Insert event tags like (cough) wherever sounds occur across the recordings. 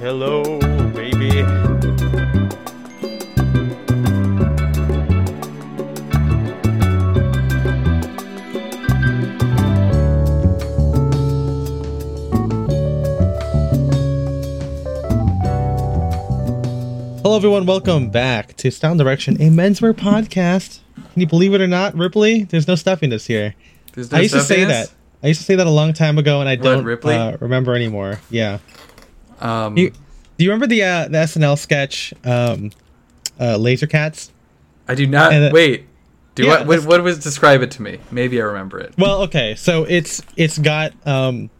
Hello, baby. Hello, everyone. Welcome back to Sound Direction, a menswear podcast. Can you believe it or not, Ripley? There's no stuffiness here. There's no I used to say that. I used to say that a long time ago, and I What, don't Ripley? uh, remember anymore. Yeah. Um, You, do you remember the uh, the SNL sketch, um, uh, Laser Cats? I do not. and, uh, wait. Do yeah, what, what? Was describe it to me? Maybe I remember it. Well, okay, so it's it's got. Um,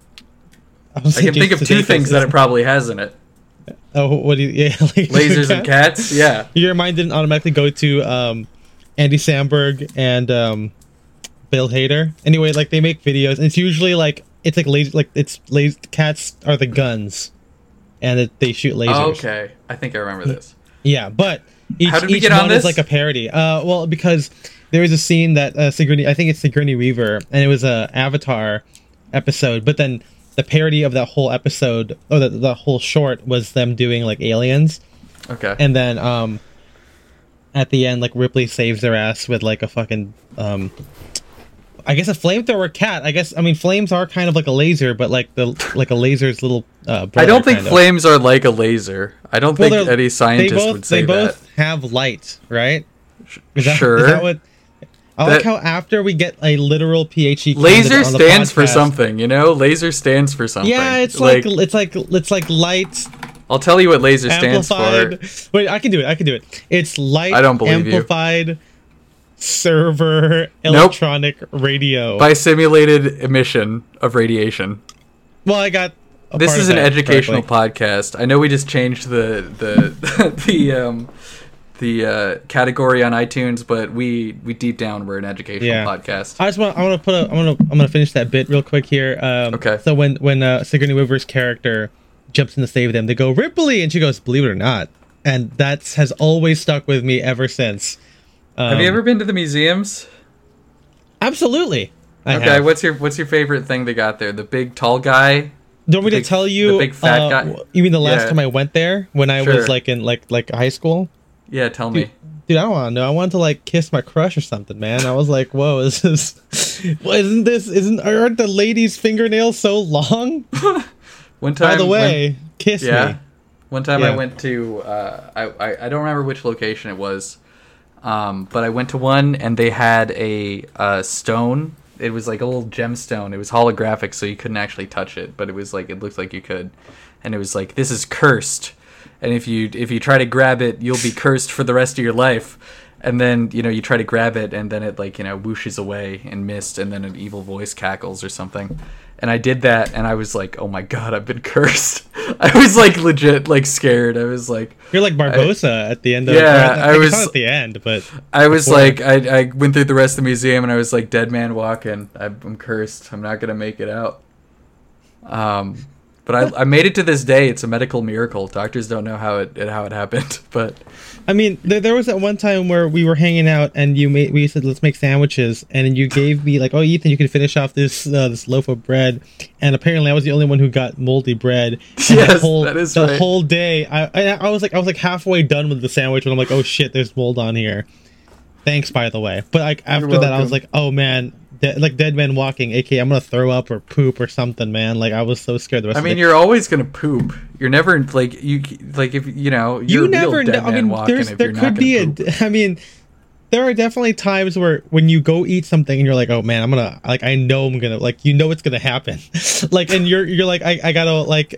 I, (laughs) I can think of two things that it probably has in it: Oh, what do you? (laughs) Yeah, laser lasers and cats. Yeah. Your mind didn't automatically go to um, Andy Samberg and um, Bill Hader. Anyway, like they make videos, and it's usually like it's like laser, like it's laser cats are the guns, and it, they shoot lasers. Oh, okay. I think I remember this. Yeah, but each, How did we each get on one is like a parody. Uh, well, because there was a scene that uh, Sigourney, I think it's Sigourney Weaver, and it was a Avatar episode. But then the parody of that whole episode, or the, the whole short, was them doing like aliens, Okay. and then um, at the end, like Ripley saves their ass with like a fucking um. I guess a flamethrower cat. I guess I mean flames are kind of like a laser, but like the like a laser's little. Uh, I don't think kind of. flames are like a laser. I don't Well, think any scientist both, would say that. they that. both have light, right? Is that, sure. Is that what? I like how after we get a literal PhD Laser candidate on the stands for something, you know. Laser stands for something. Yeah, it's like, it's like it's like light I'll tell you what laser stands for. Wait, I can do it. I can do it. It's light. I don't believe you. Server electronic radio. By simulated emission of radiation. well, I got. this is an educational correctly. podcast. I know we just changed the the (laughs) the um the uh, category on iTunes, but we we deep down we're an educational Yeah. podcast. I just want I want to put a I want to I'm gonna finish that bit real quick here. Um, Okay. So when when uh, Sigourney Weaver's character jumps in to save them, they go Ripley, and she goes, "Believe it or not," and that has always stuck with me ever since. Um, have you ever been to the museums? Absolutely. I Okay, have. what's your what's your favorite thing they got there? The big tall guy. Don't we the to tell the you? big fat uh, guy? You mean the last Yeah. time I went there when I Sure. was like in like like high school? Yeah, tell me. Dude, I don't want to know. I wanted to like kiss my crush or something, man. I was like, "Whoa, is (laughs) this? Well, isn't this? Isn't aren't the ladies' fingernails so long?" (laughs) One time, By the when- way, kiss yeah. me. One time I went to uh, I, I I don't remember which location it was, um, but I went to one and they had a uh, stone. It was like a little gemstone. It was holographic, so you couldn't actually touch it, but it was like it looked like you could, and it was like this is cursed, and if you if you try to grab it, you'll be cursed for the rest of your life. And then you know you try to grab it, and then it like you know whooshes away in mist, and then an evil voice cackles or something. And I did that, and I was like, "Oh my god, I've been (laughs) cursed." I was like legit like scared. I was like, You're like Barbossa at the end of Yeah, I guess was- at the end, but I was Before. like, I, I went through the rest of the museum, and I was like, dead man walking. I'm cursed. I'm not gonna make it out. Um, but I, I made it to this day. It's a medical miracle. Doctors don't know how it how it happened, (laughs) but I mean, there, there was that one time where we were hanging out and you made we said let's make sandwiches and you gave me like, oh Ethan, you can finish off this uh, this loaf of bread, and apparently I was the only one who got moldy bread. (laughs) Yes, the whole, that is the right. whole day. I, I I was like I was like halfway done with the sandwich and I'm like, oh shit, there's mold on here. Thanks, by the way. But like after that, I was like, oh man. De- like dead man walking, aka I'm gonna throw up or poop or something, man. Like I was so scared. The rest I of the mean, you're always gonna poop. You're never like you like if you know you you're a real never dead know. I mean, there's there could be poop. I mean, there are definitely times where when you go eat something and you're like, oh man, I'm gonna like I know I'm gonna like you know it's gonna happen, (laughs) like and you're you're like I, I gotta like.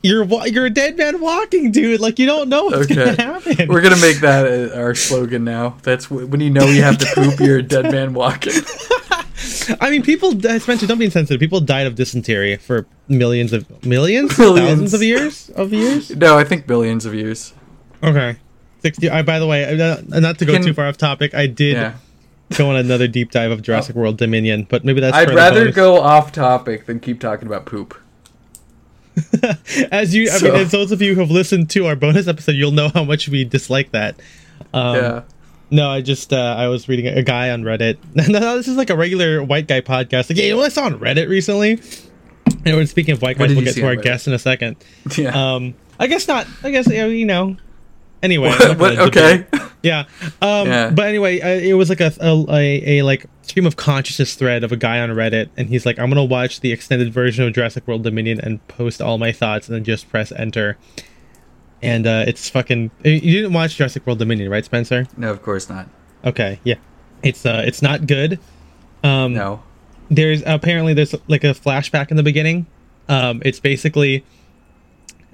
You're you're a dead man walking, dude. Like you don't know what's Okay, gonna happen. we're gonna make that uh, our slogan now. That's when you know you have to poop. You're a dead man walking. (laughs) I mean, people. Spencer, don't be insensitive. People died of dysentery for millions of millions, (laughs) Millions. thousands of years of years. No, I think billions of years. Okay, sixty. I, by the way, uh, not to go Can- too far off topic, I did Yeah. go on another deep dive of Jurassic World Dominion, but maybe that's. I'd rather go off topic than keep talking about poop. (laughs) as you, I So- mean, as those of you who have listened to our bonus episode, you'll know how much we dislike that. Um, yeah. No, I just uh, I was reading a guy on Reddit. (laughs) no, this is like a regular white guy podcast. Like, yeah, you know what I saw on Reddit recently? And we're speaking of white guys. We'll get to our Reddit? guest in a second. (laughs) Yeah. Um, I guess not. I guess you know. Anyway, What, what, okay. Yeah. Um, Yeah. But anyway, uh, it was like a, a, a, a like stream of consciousness thread of a guy on Reddit, and he's like, "I'm gonna watch the extended version of Jurassic World Dominion and post all my thoughts, and then just press enter." And uh, it's fucking. You didn't watch Jurassic World Dominion, right, Spencer? No, of course not. Okay, yeah. It's uh, it's not good. Um, No. there's apparently there's like a flashback in the beginning. Um, it's basically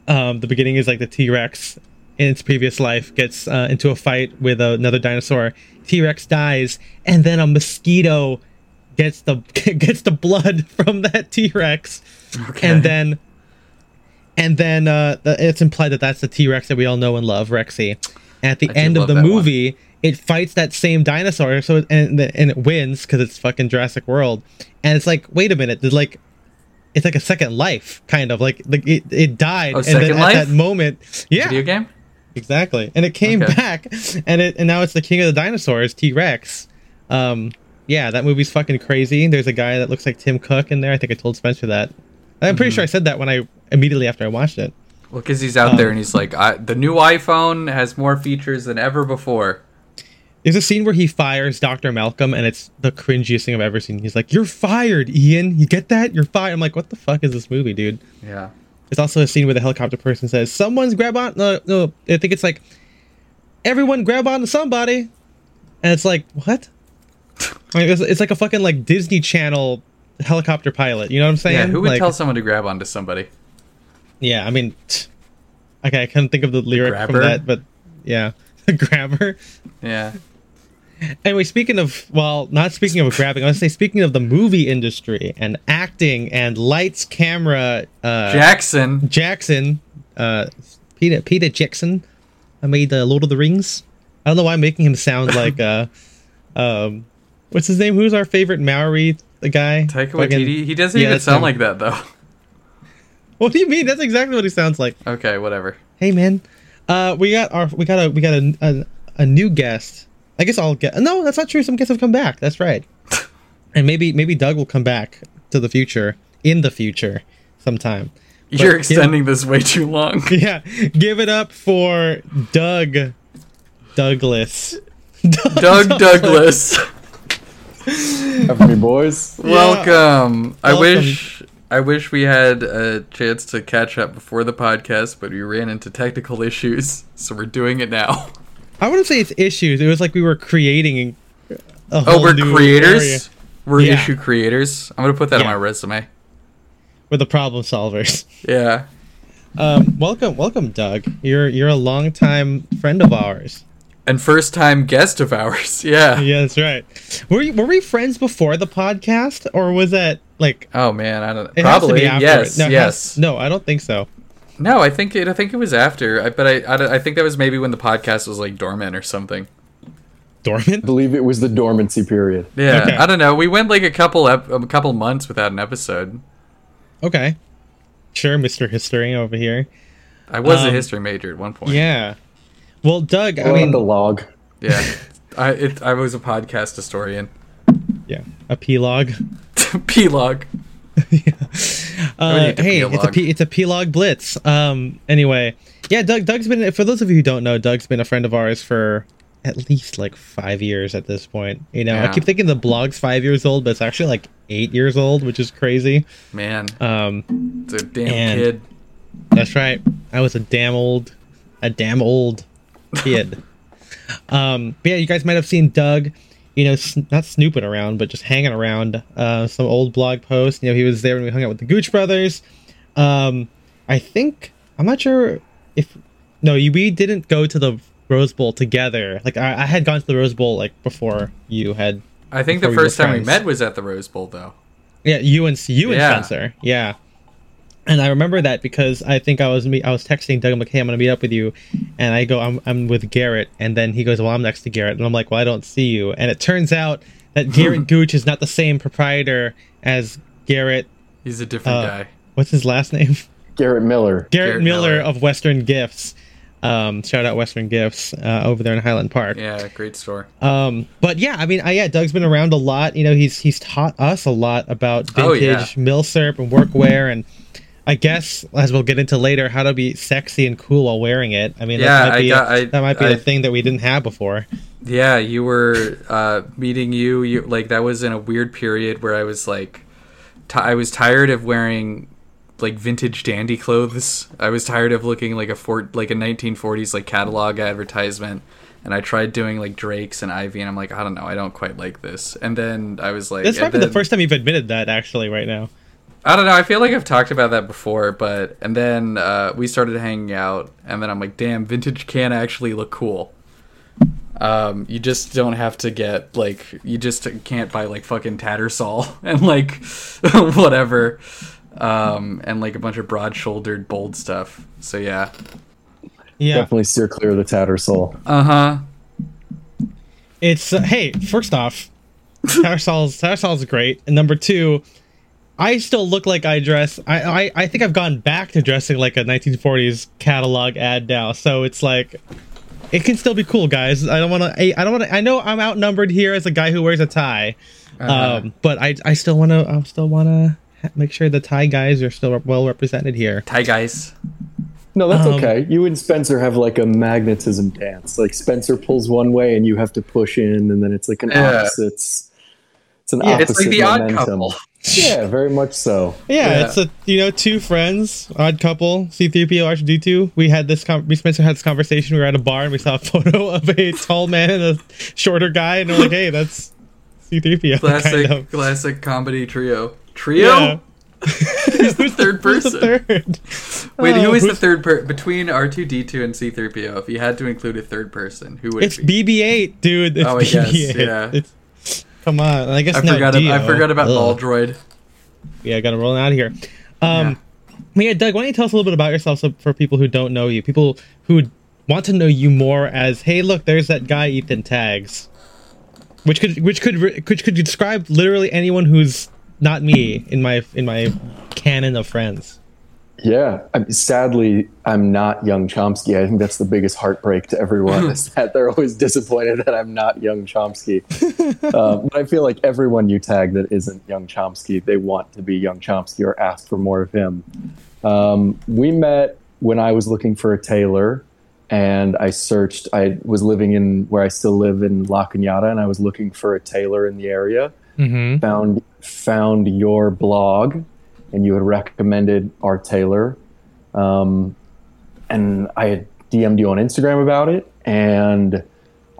um, the beginning is like the T Rex in its previous life gets uh, into a fight with another dinosaur. T Rex dies, and then a mosquito gets the (laughs) gets the blood from that T Rex, Okay. and then and then uh, it's implied that that's the T Rex that we all know and love, Rexy. And at the I end of the that one. movie, it fights that same dinosaur, so and and it wins because it's fucking Jurassic World. And it's like, wait a minute, like it's like a second life, kind of like like it, it died, Oh, and then Life? at that moment, yeah, Video game? exactly, and it came Okay. back, and it and now it's the king of the dinosaurs, T Rex. Um, yeah, that movie's fucking crazy. There's a guy that looks like Tim Cook in there. I think I told Spencer that. I'm pretty Mm-hmm. sure I said that when I immediately after I watched it. Well, because he's out Um, there and he's like, I, the new iPhone has more features than ever before. There's a scene where he fires Dr. Malcolm, and it's the cringiest thing I've ever seen. He's like, "You're fired, Ian. You get that? You're fired." I'm like, "What the fuck is this movie, dude?" Yeah. There's also a scene where the helicopter person says, "Someone's grab on." No, no, I think it's like, "Everyone grab on to somebody," and it's like, what? (laughs) Like, it's, it's like a fucking like Disney Channel helicopter pilot. You know what I'm saying? Yeah, who would like, tell someone to grab onto somebody? Yeah, I mean, okay, I couldn't think of the lyric grabber? from that, but yeah, the (laughs) grabber. Yeah. Anyway, speaking of, well, not speaking of grabbing, I want to say speaking of the movie industry and acting and lights, camera, uh, Jackson. Jackson, uh, Peter Peter Jackson, I made uh, Lord of the Rings. I don't know why I'm making him sound like, uh, (laughs) um, what's his name? Who's our favorite Maori the guy? Taika Fucking- Waititi. He doesn't Yeah, even sound him. like that, though. (laughs) What do you mean? That's exactly what he sounds like. Okay, whatever. Hey man, uh, we got our we got a we got a a, a new guest. I guess I'll get no, that's not true. Some guests have come back. That's right, (laughs) and maybe maybe Doug will come back to the future in the future sometime. (laughs) But You're give- extending this way too long. yeah, give it up for Doug Douglas. Doug Douglas. Have me, boys. (laughs) Welcome. I Welcome. wish I wish we had a chance to catch up before the podcast, but we ran into technical issues, so we're doing it now. I wouldn't say it's issues. It was like we were creating. A Oh, we're new creators. area. We're Yeah. issue creators. I'm gonna put that on my resume. We're the problem solvers. Yeah. Um, welcome, welcome, Doug. You're you're a longtime friend of ours. And first time guest of ours. (laughs) Yeah. Yeah, that's right. Were you, were we friends before the podcast, or was that like Oh man, I don't. it has to Probably be after yes. No, yes. has- no, I don't think so. No, I think it. I think it was after. I, but I, I. I think that was maybe when the podcast was like dormant or something. Dormant? I believe it was the dormancy period. Yeah. Okay. I don't know. We went like a couple ep- a couple months without an episode. Okay, sure, Mister History over here. I was a Um, history major at one point. Yeah. Well, Doug, I I mean, the log. Yeah. I it, I was a podcast historian. yeah, a P-log. (laughs) P-log. (laughs) Uh, need to hey, it's a P-log. It's a P-log blitz. Um, anyway, yeah, Doug. Doug's been for those of you who don't know, Doug's been a friend of ours for at least like five years at this point. You know, I keep thinking the blog's five years old, but it's actually like eight years old, which is crazy. Man, Um, it's a damn kid. That's right. I was a damn old, a damn old kid. um, but yeah, you guys might have seen Doug, you know, s- not snooping around, but just hanging around uh, some old blog posts. You know, he was there when we hung out with the Gooch brothers. Um, I think I'm not sure if no, you, we didn't go to the Rose Bowl together. Like I, I had gone to the Rose Bowl like before you had. I think the before you were first time we met was at the Rose Bowl, though. Yeah, you and you and Yeah. Spencer. Yeah. And I remember that because I think I was me I was texting Doug I'm like, hey, I'm gonna meet up with you and I go, I'm I'm with Garrett and then he goes, Well, I'm next to Garrett and I'm like, Well, I don't see you and it turns out that (laughs) Garrett Gooch is not the same proprietor as Garrett He's a different uh, guy. what's his last name? Garrett Miller. Garrett, Garrett Miller, Miller. of Western Gifts. Um, shout out Western Gifts uh, over there in Highland Park. Yeah, great store. Um, but yeah, I mean, I, yeah, Doug's been around a lot. You know, he's he's taught us a lot about Oh, vintage mill milsurp and workwear, and I guess as we'll get into later, how to be sexy and cool while wearing it. I mean, Yeah, that might be, got- a, I- that might be I- a thing that we didn't have before. Yeah, you were uh, meeting you. You like that was in a weird period where I was like, t- I was tired of wearing like vintage dandy clothes. I was tired of looking like a fort like a 1940s like catalog advertisement. And I tried doing like Drake's and Ivy, and I'm like, I don't know, I don't quite like this. And then I was like, This might be the first time you've admitted that actually right now. I don't know. I feel like I've talked about that before, but and then uh, we started hanging out, and then I'm like, damn, vintage can actually look cool. Um, you just don't have to get like you just can't buy like fucking Tattersall (laughs) and like (laughs) whatever, um, and like a bunch of broad-shouldered bold stuff. So yeah, Yeah, Definitely steer clear of the Tattersall. uh huh. it's uh, hey. First off, (laughs) Tattersalls Tattersalls is great, and number two, I still look like I dress. I, I I think I've gone back to dressing like a 1940s catalog ad now. So it's like. It can still be cool, guys. I don't want to. I, I don't want to. I know I'm outnumbered here as a guy who wears a tie, Uh-huh. um, but I I still want to. I still want to make sure the tie guys are still well represented here. Tie guys. No, that's Um, okay. You and Spencer have like a magnetism dance. Like Spencer pulls one way and you have to push in, and then it's like an Yeah. opposites. It's an Yeah, opposite It's like the odd couple. Yeah, (laughs) very much so. Yeah, Yeah. it's a you know two friends, odd couple, C3PO R2D2. We had this con- we Spencer had this conversation. We were at a bar and we saw a (laughs) photo of a tall man and a shorter guy, and we're like, hey, that's C3PO. (laughs) Classic, kind of. classic comedy trio. Trio. Yeah. Who's the third person? the third? Wait, Oh, who is the third per between R two D two and C three PO? If you had to include a third person, who would It's it be? BB-8, dude. It's Oh, I BB-8. yeah. It's, come on, I guess I forgot. I forgot about Ugh. Baldroid. Yeah, I got to roll out of here. Um, yeah. Doug, why don't you tell us a little bit about yourself so for people who don't know you, people who want to know you more as, hey, look, there's that guy Ethan tags, which could which could which could describe literally anyone who's not me in my in my canon of friends. Yeah. I mean, sadly, I'm not young Chomsky. I think that's the biggest heartbreak to everyone (laughs) is that they're always disappointed that I'm not young Chomsky. um, but I feel like everyone you tag that isn't young Chomsky, they want to be young Chomsky or ask for more of him. Um, we met when I was looking for a tailor and I searched. I was living in where I still live in La Cañada and I was looking for a tailor in the area Mm-hmm. found found your blog and you had recommended Art Taylor. um, and i had dm'd you on instagram about it and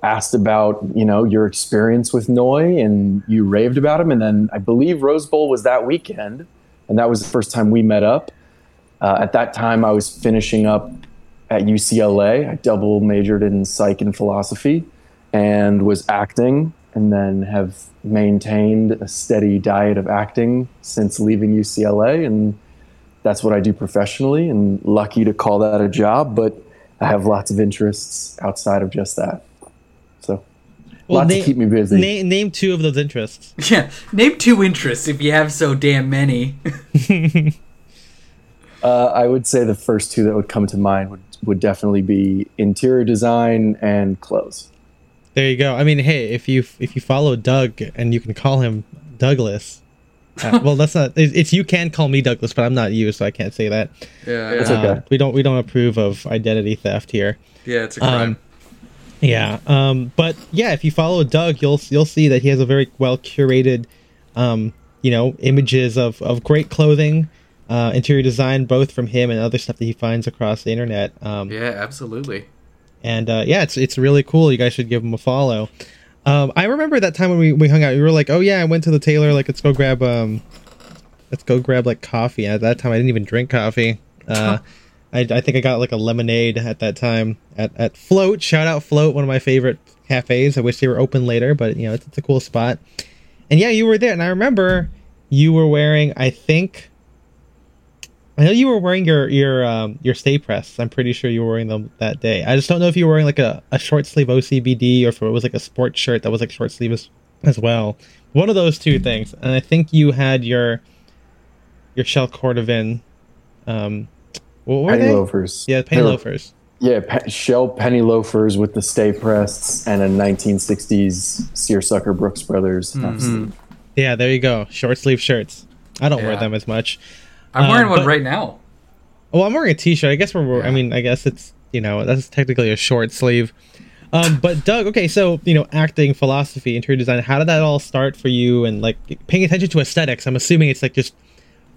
asked about you know your experience with noy and you raved about him and then i believe rose bowl was that weekend and that was the first time we met up uh, at that time i was finishing up at ucla i double majored in psych and philosophy and was acting and then have maintained a steady diet of acting since leaving UCLA and that's what I do professionally and lucky to call that a job but I have lots of interests outside of just that. So lots to keep me busy. Name, name two of those interests. (laughs) Yeah, name two interests if you have so damn many. (laughs) Uh, I would say the first two that would come to mind would, would definitely be interior design and clothes. There you go. I mean, hey, if you if you follow Doug and you can call him Douglas. Uh, (laughs) well, that's not. It's, it's you can call me Douglas, but I'm not you, so I can't say that. Yeah, It's yeah, okay. Uh, we don't we don't approve of identity theft here. yeah. It's a crime. Um, yeah. Um, but yeah, if you follow Doug, you'll you'll see that he has a very well curated, um, you know, images of of great clothing, uh, interior design, both from him and other stuff that he finds across the internet. Um, yeah, absolutely. And uh, yeah, it's it's really cool. You guys should give him a follow. Um, I remember that time when we, we hung out. We were like, "Oh yeah, I went to the tailor. Like, let's go grab um, let's go grab like coffee." At that time, I didn't even drink coffee. Uh, I, I think I got like a lemonade at that time at at Float. Shout out Float, one of my favorite cafes. I wish they were open later, but you know it's, it's a cool spot. And yeah, you were there, and I remember you were wearing. I think I know you were wearing your your um, your stay press. I'm pretty sure you were wearing them that day. I just don't know if you were wearing like a, a short sleeve OCBD or if it was like a sports shirt that was like short sleeve as, as well. One of those two things. And I think you had your your Shell Cordovan. Um, what were Penny they? loafers. Yeah, penny They were- loafers. Yeah, pe- shell penny loafers with the stay pressed and a 1960s seersucker Brooks Brothers. half sleeve. Yeah, there you go. Short sleeve shirts. I don't wear them as much. I'm wearing Um, one but- right now. Well, I'm wearing a t-shirt. I guess we're. I mean, I guess it's you know that's technically a short sleeve. Um, but Doug, okay, so you know, acting, philosophy, interior design. How did that all start for you? And like paying attention to aesthetics. I'm assuming it's like just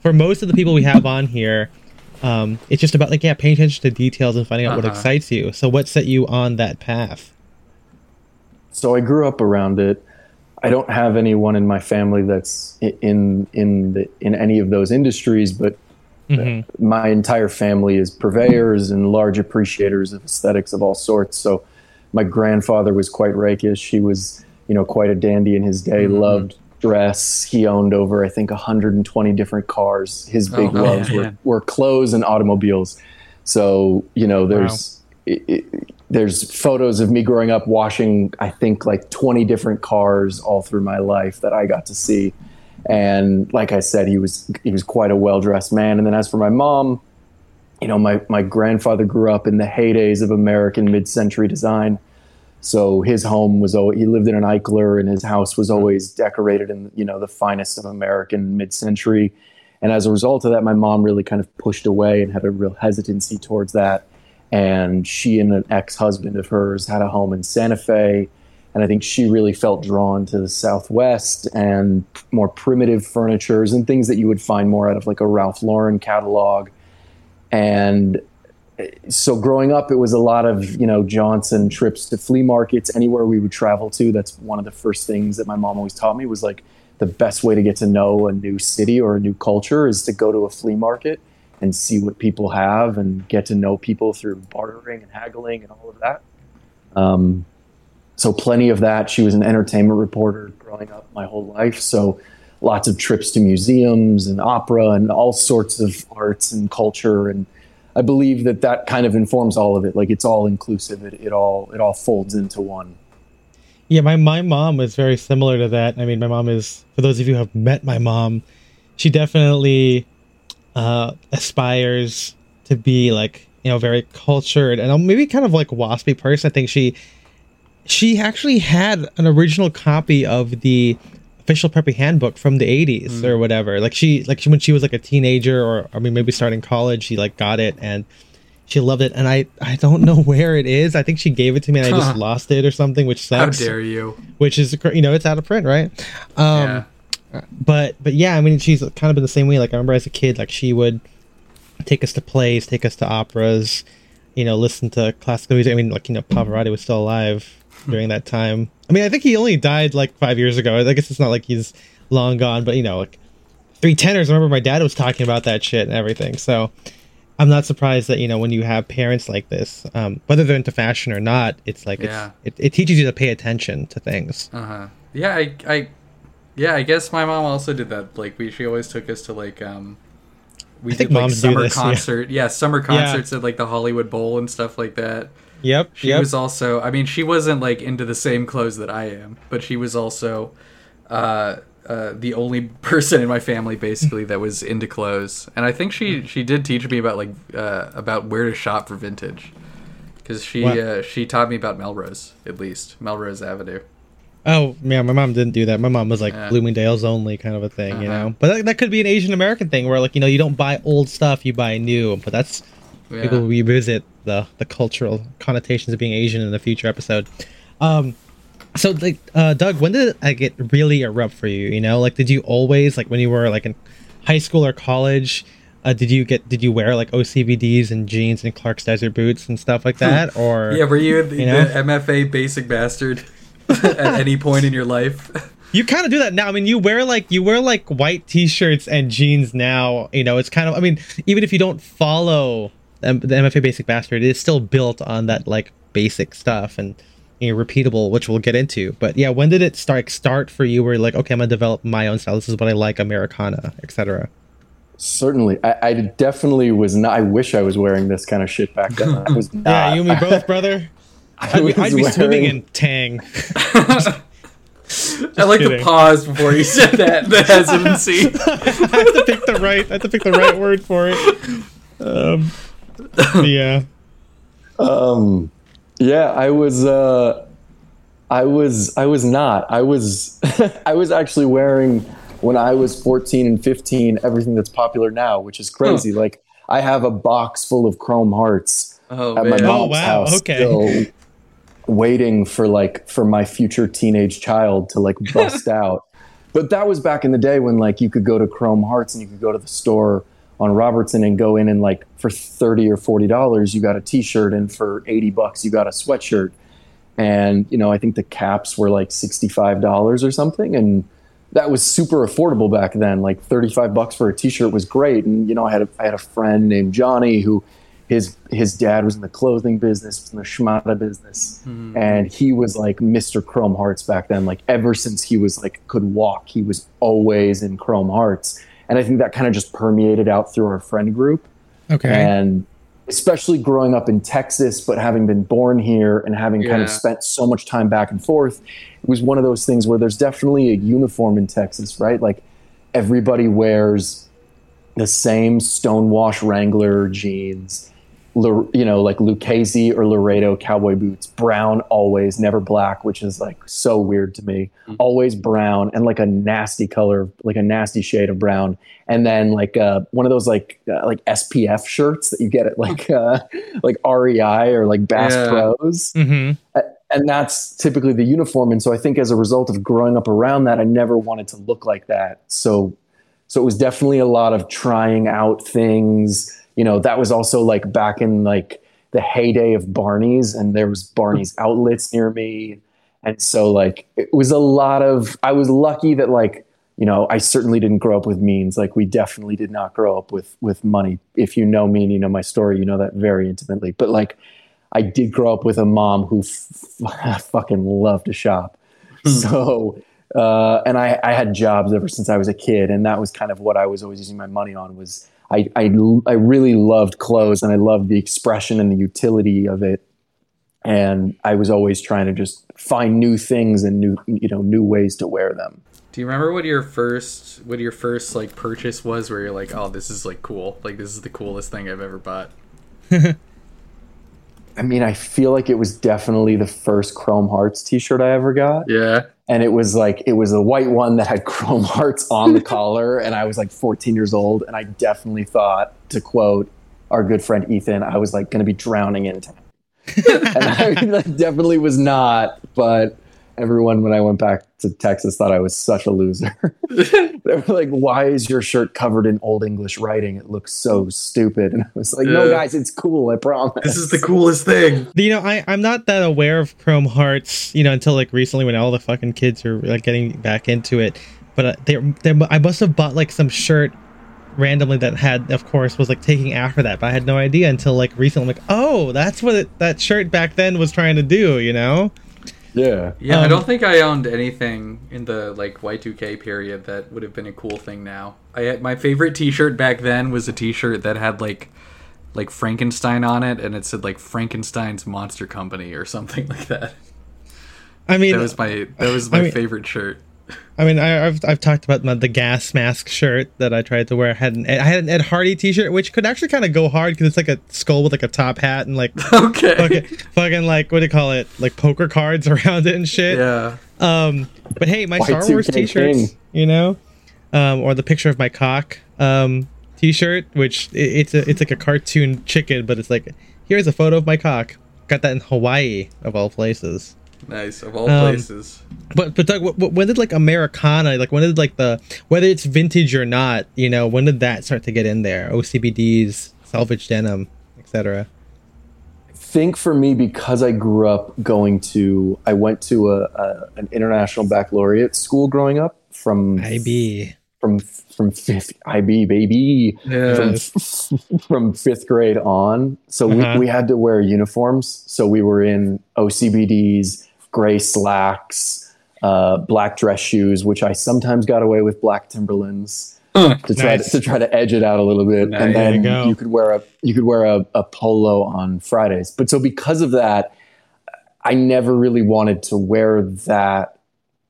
for most of the people we have on here, um, it's just about like yeah, paying attention to details and finding out what Uh-huh. excites you. So what set you on that path? So I grew up around it. I don't have anyone in my family that's in in the in any of those industries, but Mhm. my entire family is purveyors and large appreciators of aesthetics of all sorts. So my grandfather was quite rakish. He was, you know, quite a dandy in his day, loved dress. He owned over, I think, 120 different cars. His big Oh, loves were, man. were clothes and automobiles. So, you know, there's it, it, there's photos of me growing up washing, I think, like 20 different cars all through my life that I got to see. And like I said, he was he was quite a well dressed man. And then as for my mom, you know, my my grandfather grew up in the heydays of American mid century design. So his home was always, he lived in an Eichler and his house was always decorated in you know the finest of American mid century. And as a result of that, my mom really kind of pushed away and had a real hesitancy towards that. And she and an ex husband of hers had a home in Santa Fe. And I think she really felt drawn to the Southwest and more primitive furnitures and things that you would find more out of like a Ralph Lauren catalog. And so growing up, it was a lot of, you know, Johnson trips to flea markets, anywhere we would travel to. That's one of the first things that my mom always taught me was like the best way to get to know a new city or a new culture is to go to a flea market and see what people have and get to know people through bartering and haggling and all of that. Um, so plenty of that. She was an entertainment reporter growing up my whole life. So lots of trips to museums and opera and all sorts of arts and culture. And I believe that that kind of informs all of it. Like it's all inclusive. It, it all it all folds into one. Yeah, my my mom was very similar to that. I mean, my mom is for those of you who have met my mom, she definitely uh, aspires to be like you know very cultured and maybe kind of like waspy person. I think she she actually had an original copy of the official preppy handbook from the 80s or whatever. Like she like she, when she was like a teenager or i mean maybe starting college she like got it and she loved it. And i i don't know (laughs) where it is. I think she gave it to me and i just lost it or something which How dare you? which is you know it's out of print right? Um yeah. But but yeah i mean she's kind of been the same way. Like i remember as a kid like she would take us to plays take us to operas you know listen to classical music. I mean like you know pavarotti was still alive during that time. I mean i think he only died like five years ago. I guess it's not like he's long gone but you know like three tenors. I remember my dad was talking about that shit and everything. So i'm not surprised that you know when you have parents like this um, whether they're into fashion or not it's like Yeah. it's, it, it teaches you to pay attention to things. Uh huh. Yeah, I, I, yeah, I guess my mom also did that. Like we, she always took us to like um, we I did like summer this, concert. Yeah. summer concerts at like the Hollywood Bowl and stuff like that. yep She yep was also, I mean, she wasn't like into the same clothes that I am, but she was also uh, uh, the only (laughs) person in my family basically that was into clothes. And I think she she did teach me about like uh, about where to shop for vintage. Because she uh, she taught me about Melrose at least Melrose Avenue. Oh yeah, my mom didn't do that. My mom was like Yeah. Bloomingdale's only kind of a thing, you Uh-huh. know. But that, that could be an Asian American thing where like you know you don't buy old stuff, you buy new. But that's Yeah. we'll revisit the the cultural connotations of being Asian in a future episode. Um, so like uh, Doug, when did it get really erupt for you? You know, like did you always like when you were like in high school or college? Uh, did you get did you wear like OCBDs and jeans and Clark's Desert boots and stuff like (laughs) that, or Yeah, were you, the, You know? the MFA basic bastard (laughs) at any point in your life? You kind of do that now. I mean, you wear like you wear like white t-shirts and jeans now. You know, it's kind of. I mean, even if you don't follow M- the MFA Basic Bastard, it is still built on that like basic stuff and you know, repeatable, which we'll get into. But yeah, when did it start start for you? Where you're like, okay, I'm gonna develop my own style. This is what I like, Americana, etc. Certainly, I, I definitely was not. I wish I was wearing this kind of shit back then. I was not. (laughs) Yeah, you and me both, brother. (laughs) I I'd be, was I'd be swimming in Tang. (laughs) I like kidding. the pause before you said (laughs) that. The hesitancy. I have to pick the right. I have to pick the right word for it. Um, yeah. Um, yeah, I was. Uh, I was. I was not. I was. (laughs) I was actually wearing when I was 14 and 15, everything that's popular now, which is crazy. Like I have a box full of Chrome Hearts Oh at my man. Oh, mom's wow, house, okay. still waiting for like for my future teenage child to like (laughs) bust out. But that was back in the day when like you could go to Chrome Hearts and you could go to the store on Robertson and go in and like for 30 or 40 dollars you got a t-shirt and for 80 bucks you got a sweatshirt. And you know i think the caps were like $65 or something and that was super affordable back then. Like 35 bucks for a t-shirt was great. And you know i had a, I had a friend named johnny who his his dad was in the clothing business was in the schmata business mm-hmm. and he was like mr chrome hearts back then. Like ever since he was like could walk he was always in chrome hearts. And i think that kind of just permeated out through our friend group. Okay. and especially growing up in Texas, but having been born here and having kind of spent so much time back and forth, it was one of those things where there's definitely a uniform in Texas, right? Like everybody wears the same stonewash Wrangler jeans, you know, like Lucchese or Laredo cowboy boots, brown always, never black, which is like so weird to me. Always brown and like a nasty color, like a nasty shade of brown, and then like uh, one of those like uh, like SPF shirts that you get at (laughs) like uh, like REI or like Bass Yeah. Pros. Hmm and that's typically the uniform. And so i think as a result of growing up around that i never wanted to look like that. So so it was definitely a lot of trying out things you know that was also like back in like the heyday of barney's and there was barney's outlets near me. And so like it was a lot of i was lucky that like you know i certainly didn't grow up with means. Like we definitely did not grow up with with money. If you know me and you know my story you know that very intimately. But like I did grow up with a mom who f- (laughs) fucking loved to shop. So, uh, and I, I had jobs ever since I was a kid, and that was kind of what I was always using my money on. Was I, I, I really loved clothes, and I loved the expression and the utility of it, and I was always trying to just find new things and new, you know, new ways to wear them. Do you remember what your first what your first like purchase was where you're like, "Oh, this is like cool. Like this is the coolest thing I've ever bought." (laughs) I mean, I feel like it was definitely the first Chrome Hearts T-shirt I ever got. Yeah. And it was like it was a white one that had (laughs) chrome hearts on the collar. And i was like 14 years old. And i definitely thought to quote our good friend ethan i was like going to be drowning in town. (laughs) And i like, (laughs) definitely was not but everyone when i went back to texas thought i was such a loser (laughs) (laughs) they were like why is your shirt covered in old english writing it looks so stupid (laughs) and i was like no guys it's cool i promise This is the coolest thing. You know, I I'm not that aware of Chrome Hearts, you know, until like recently when all the fucking kids are like getting back into it. But uh, they, they I must have bought like some shirt randomly that had, of course, was like taking after that. But I had no idea until like recently. I'm like, oh, that's what it, that shirt back then was trying to do. You know? Yeah Yeah, I Um, don't think I owned anything in the like Y2K period that would have been a cool thing now. I had, my favorite T-shirt back then was a T-shirt that had like like Frankenstein on it, and it said like Frankenstein's Monster Company or something (laughs) like that. I mean, That was my that was my I mean- favorite shirt. I mean, I, I've I've talked about my, the gas mask shirt that I tried to wear. I had an I had an Ed Hardy T-shirt, which could actually kind of go hard because it's like a skull with like a top hat and like (laughs) Okay. fucking, fucking like what do you call it? Like poker cards (laughs) around it and shit. Yeah. Um, but hey, my Star Y2K Wars T-shirts, king. you know, um, or the picture of my cock um T-shirt, which i it's a it's like a cartoon chicken, but it's like here's a photo of my cock. Got that in Hawaii of all places. Nice of all Um, places. But but Doug, wh- wh- when did like Americana, like when did like the whether it's vintage or not, you know, when did that start to get in there? OCBDs, selvedge denim, etc. think for me because I grew up going to I went to a, a an international baccalaureate school growing up from IB. from from fifth IB baby Yeah. from, (laughs) from fifth grade on. So Uh-huh. we, we had to wear uniforms. So we were in OCBDs, gray slacks, uh, black dress shoes, which I sometimes got away with black Timberlands to try Nice. to, to try to edge it out a little bit, Nice. and then you you could wear a you could wear a, a polo on Fridays. But so because of that, I never really wanted to wear that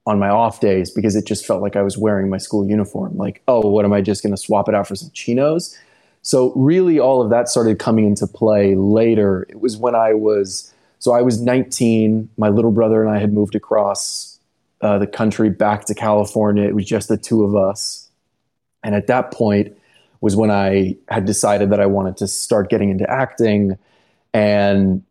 on my off days because it just felt like I was wearing my school uniform. Like, oh, what am I just going to swap it out for some chinos? So really, all of that started coming into play later. It was when I was so I was 19. My little brother and I had moved across uh, the country back to California. It was just the two of us. And at that point was when I had decided that I wanted to start getting into acting. And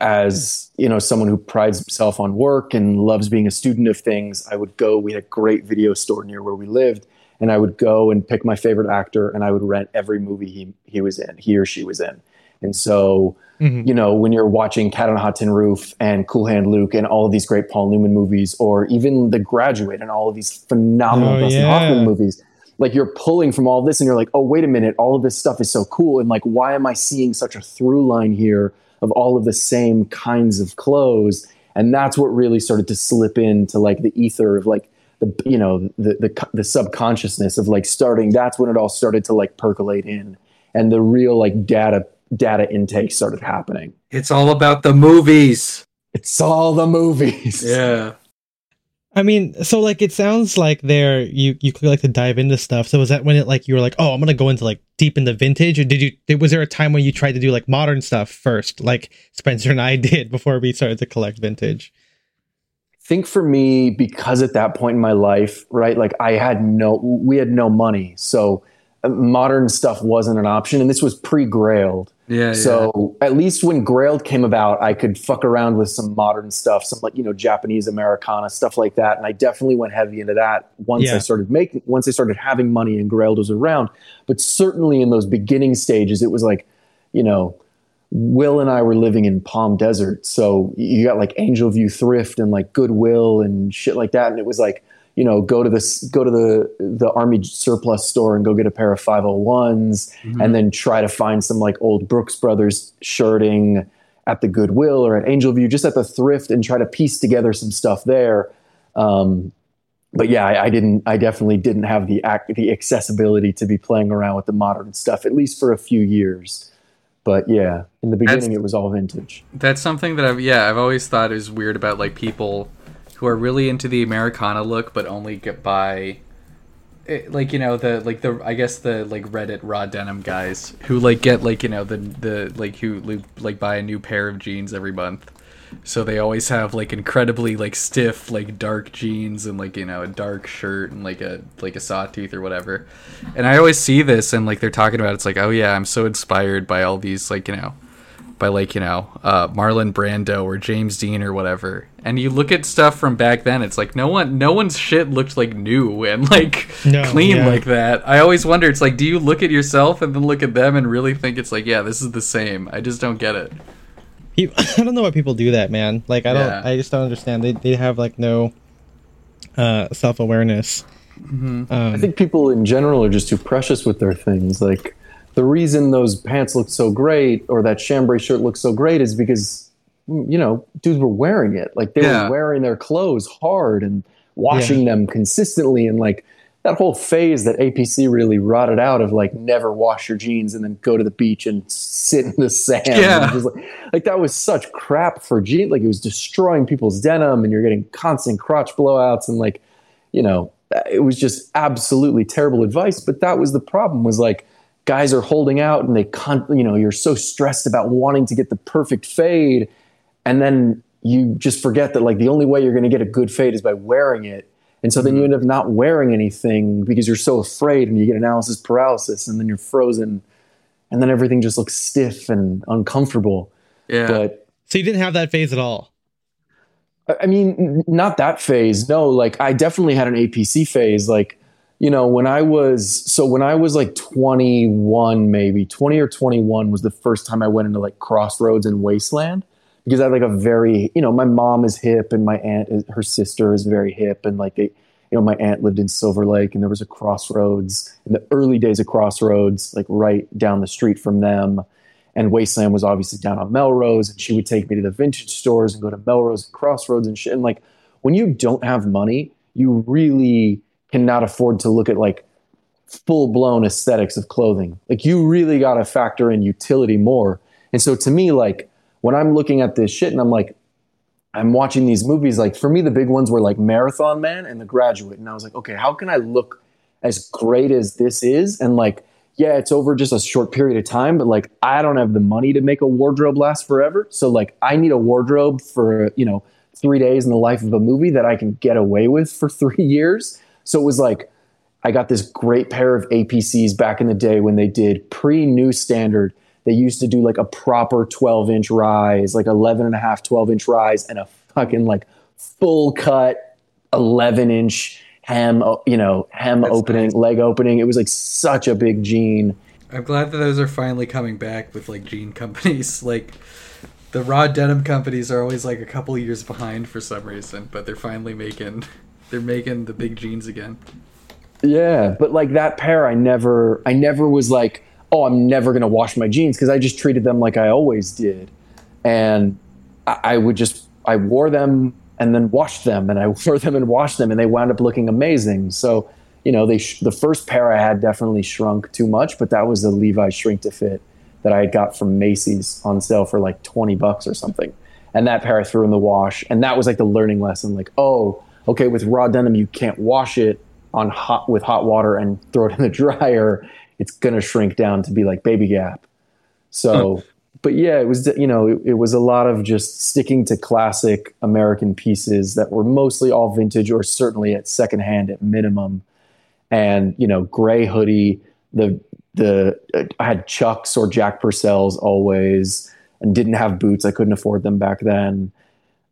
as you know, someone who prides himself on work and loves being a student of things, I would go. We had a great video store near where we lived, and I would go and pick my favorite actor, and I would rent every movie he he was in, he or she was in. And so, Mhm. you know, when you're watching Cat on a Hot Tin Roof and Cool Hand Luke and all of these great Paul Newman movies, or even The Graduate and all of these phenomenal Oh, Dustin yeah. Hoffman movies, like you're pulling from all this and you're like, oh, wait a minute, all of this stuff is so cool. And like, why am I seeing such a through line here of all of the same kinds of clothes? And that's what really started to slip into like the ether of like, the you know the, the the subconsciousness of like starting that's when it all started to like percolate in and the real like data data intake started happening It's all about the movies. it's all the movies (laughs) Yeah. I mean, so like it sounds like there you you could like to dive into stuff. So was that when it like you were like, oh, I'm gonna go into like deep into vintage, or did you? Did, was there a time when you tried to do like modern stuff first, like Spencer and I (laughs) did before we started to collect vintage? think for me because at that point in my life right like i had no we had no money so modern stuff wasn't an option and this was pre-grailed Yeah. So at least when Grailed came about, I could fuck around with some modern stuff, some like you know Japanese Americana stuff like that, and I definitely went heavy into that once Yeah. I started making, once I started having money and Grailed was around. But certainly in those beginning stages, it was like, you know, Will and I were living in Palm Desert, so you got like Angel View Thrift and like Goodwill and shit like that, and it was like. You know, go to this, go to the the army surplus store and go get a pair of 501s, Mm-hmm. and then try to find some like old Brooks Brothers shirting at the Goodwill or at Angel View, just at the thrift, and try to piece together some stuff there. Um, but yeah, I, I didn't. I definitely didn't have the act, the accessibility to be playing around with the modern stuff, at least for a few years. But yeah, in the beginning, That's- it was all vintage. That's something that I've yeah I've always thought is weird about like people who are really into the Americana look but only get by eh, like you know the like the I guess the like Reddit raw denim guys who like get like you know the the like who like buy a new pair of jeans every month. So they always have like incredibly like stiff like dark jeans and like you know a dark shirt and like a like a sawtooth or whatever. And I always see this and like they're talking about it, it's like oh yeah I'm so inspired by all these like you know by like you know uh, Marlon Brando or James Dean or whatever. And you look at stuff from back then, it's like no one, no one's shit looked like new and like No, clean yeah. like that. I always wonder, it's like, do you look at yourself and then look at them and really think it's like, yeah, this is the same? I just don't get it. (laughs) I don't know why people do that, man. Like I don't. Yeah. I just don't understand. They they have like no uh, self awareness. Um, I think people in general are just too precious with their things. Like the reason those pants looked so great or that chambray shirt looked so great is because mm, you know dudes were wearing it. Like they Yeah. were wearing their clothes hard and washing them consistently and like that whole phase that APC really rotted out of like never wash your jeans and then go to the beach and sit in the sand. Yeah. Like, like that was such crap for jeans. Like it was destroying people's denim and you're getting constant crotch blowouts and like you know it was just absolutely terrible advice but that was the problem was like guys are holding out and they con- you know you're so stressed about wanting to get the perfect fade and then you just forget that like the only way you're going to get a good fade is by wearing it and so then you mm-hmm. end up not wearing anything because you're so afraid and you get analysis paralysis and then you're frozen and then everything just looks stiff and uncomfortable Yeah. but so you didn't have that phase at all. I- I mean, n- not that phase. No, like I definitely had an APC phase. Like, you know, when I was so when I was like 21, maybe 20 or 21 was the first time I went into like Crossroads and Wasteland because I had like a very, you know, my mom is hip and my aunt, is, her sister is very hip, and like they, you know, my aunt lived in Silver Lake and there was a Crossroads in the early days of Crossroads, like right down the street from them and Wasteland was obviously down on Melrose, and she would take me to the vintage stores and go to Melrose and Crossroads and shit. And like, when you don't have money, you really cannot afford to look at like full blown aesthetics of clothing. Like, you really got to factor in utility more. And so, to me, like, when I'm looking at this shit and I'm like, I'm watching these movies, like, for me, the big ones were like Marathon Man and The Graduate. And I was like, okay, how can I look as great as this is? And like, yeah, it's over just a short period of time, but like I don't have the money to make a wardrobe last forever. So like I need a wardrobe for, you know, three days in the life of a movie that I can get away with for (laughs) three years. So it was like, I got this great pair of APCs back in the day when they did pre new standard. They used to do like a proper 12 inch rise, like 11 and a half, 12 inch rise, and a fucking like full cut 11 inch hem, uh, you know, hem That's opening, nice. leg opening. It was like such a big jean. I'm glad that those are finally coming back with like jean companies. (laughs) Like the raw denim companies are always like a couple years behind for some reason, but they're finally making they're making the big jeans again. Yeah, but like that pair, I never, I never was like, oh, I'm never gonna wash my jeans because I just treated them like I always did, and I, I would just, I wore them and then washed them, and I (laughs) wore them and washed them, and they wound up looking amazing. So, you know, they, sh- the first pair I had definitely shrunk too much, but that was a Levi shrink to fit that I had got from Macy's on sale for like 20 bucks or something, and that pair I threw in the wash, and that was like the learning lesson, like, oh, okay, with raw denim you can't wash it on hot with hot water and throw it in the (laughs) dryer, it's gonna shrink down to be like baby gap. So, but yeah, it was you know it, it was a lot of just sticking to classic American pieces that were mostly all vintage or certainly at secondhand at minimum, and you know gray hoodie. The the uh, I had Chucks or Jack Purcells always, and didn't have boots. I couldn't afford them back then.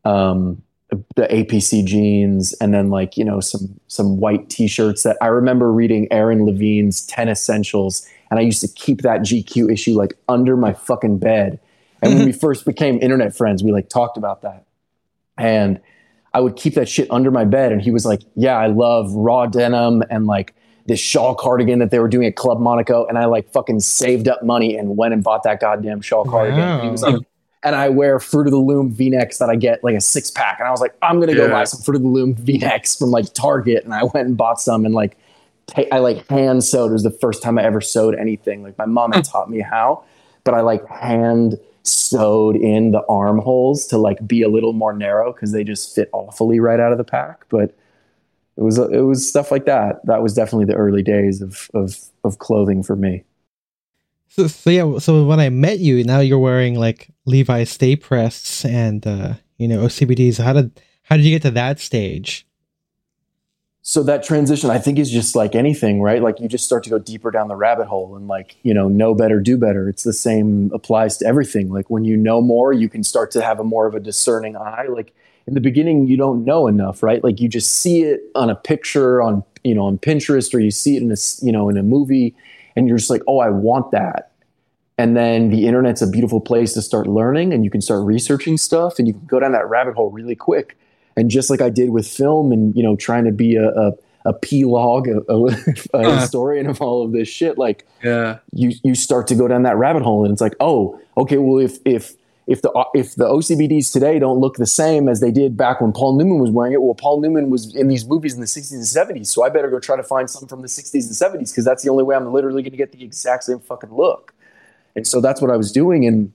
Um, the APC jeans and then like you know some some white t-shirts that I remember reading Aaron Levine's 10 Essentials and I used to keep that GQ issue like under my fucking bed. And when we (laughs) first became internet friends, we like talked about that. And I would keep that shit under my bed and he was like, "Yeah, I love raw denim and like this shawl cardigan that they were doing at Club Monaco and I like fucking saved up money and went and bought that goddamn shawl cardigan." And he was like, and I wear Fruit of the Loom V-necks that I get like a six pack. And I was like, I'm gonna go Yeah. buy some Fruit of the Loom V-necks from like Target. And I went and bought some and like ta- I like hand sewed. It was the first time I ever sewed anything. Like my mom had hmm. taught me how, but I like hand sewed in the armholes to like be a little more narrow because they just fit awfully right out of the pack. But it was it was stuff like that. That was definitely the early days of of of clothing for me. So, so yeah, so when I met you, now you're wearing like Levi Stay Prests and uh, you know OCBDs. How did how did you get to that stage? so that transition i think is just like anything right? Like you just start to go deeper down the rabbit hole and like you know know better do better. It's the same applies to everything. Like when you know more you can start to have a more of a discerning eye. Like in the beginning you don't know enough right? Like you just see it on a picture on you know on pinterest or you see it in a you know in a movie and you're just like oh i want that and then the internet's a beautiful place to start learning and you can start researching stuff and you can go down that rabbit hole really quick and just like I did with film and you know trying to be a a, a P log, a, a, (laughs) a historian of all of this shit, like Yeah. you you start to go down that rabbit hole and it's like, oh, okay, well if if if the if the OCBDs today don't look the same as they did back when Paul Newman was wearing it, well, Paul Newman was in these movies in the 60s and 70s, so I better go try to find some from the 60s and 70s because that's the only way I'm literally going to get the exact same fucking look. And so that's what I was doing, and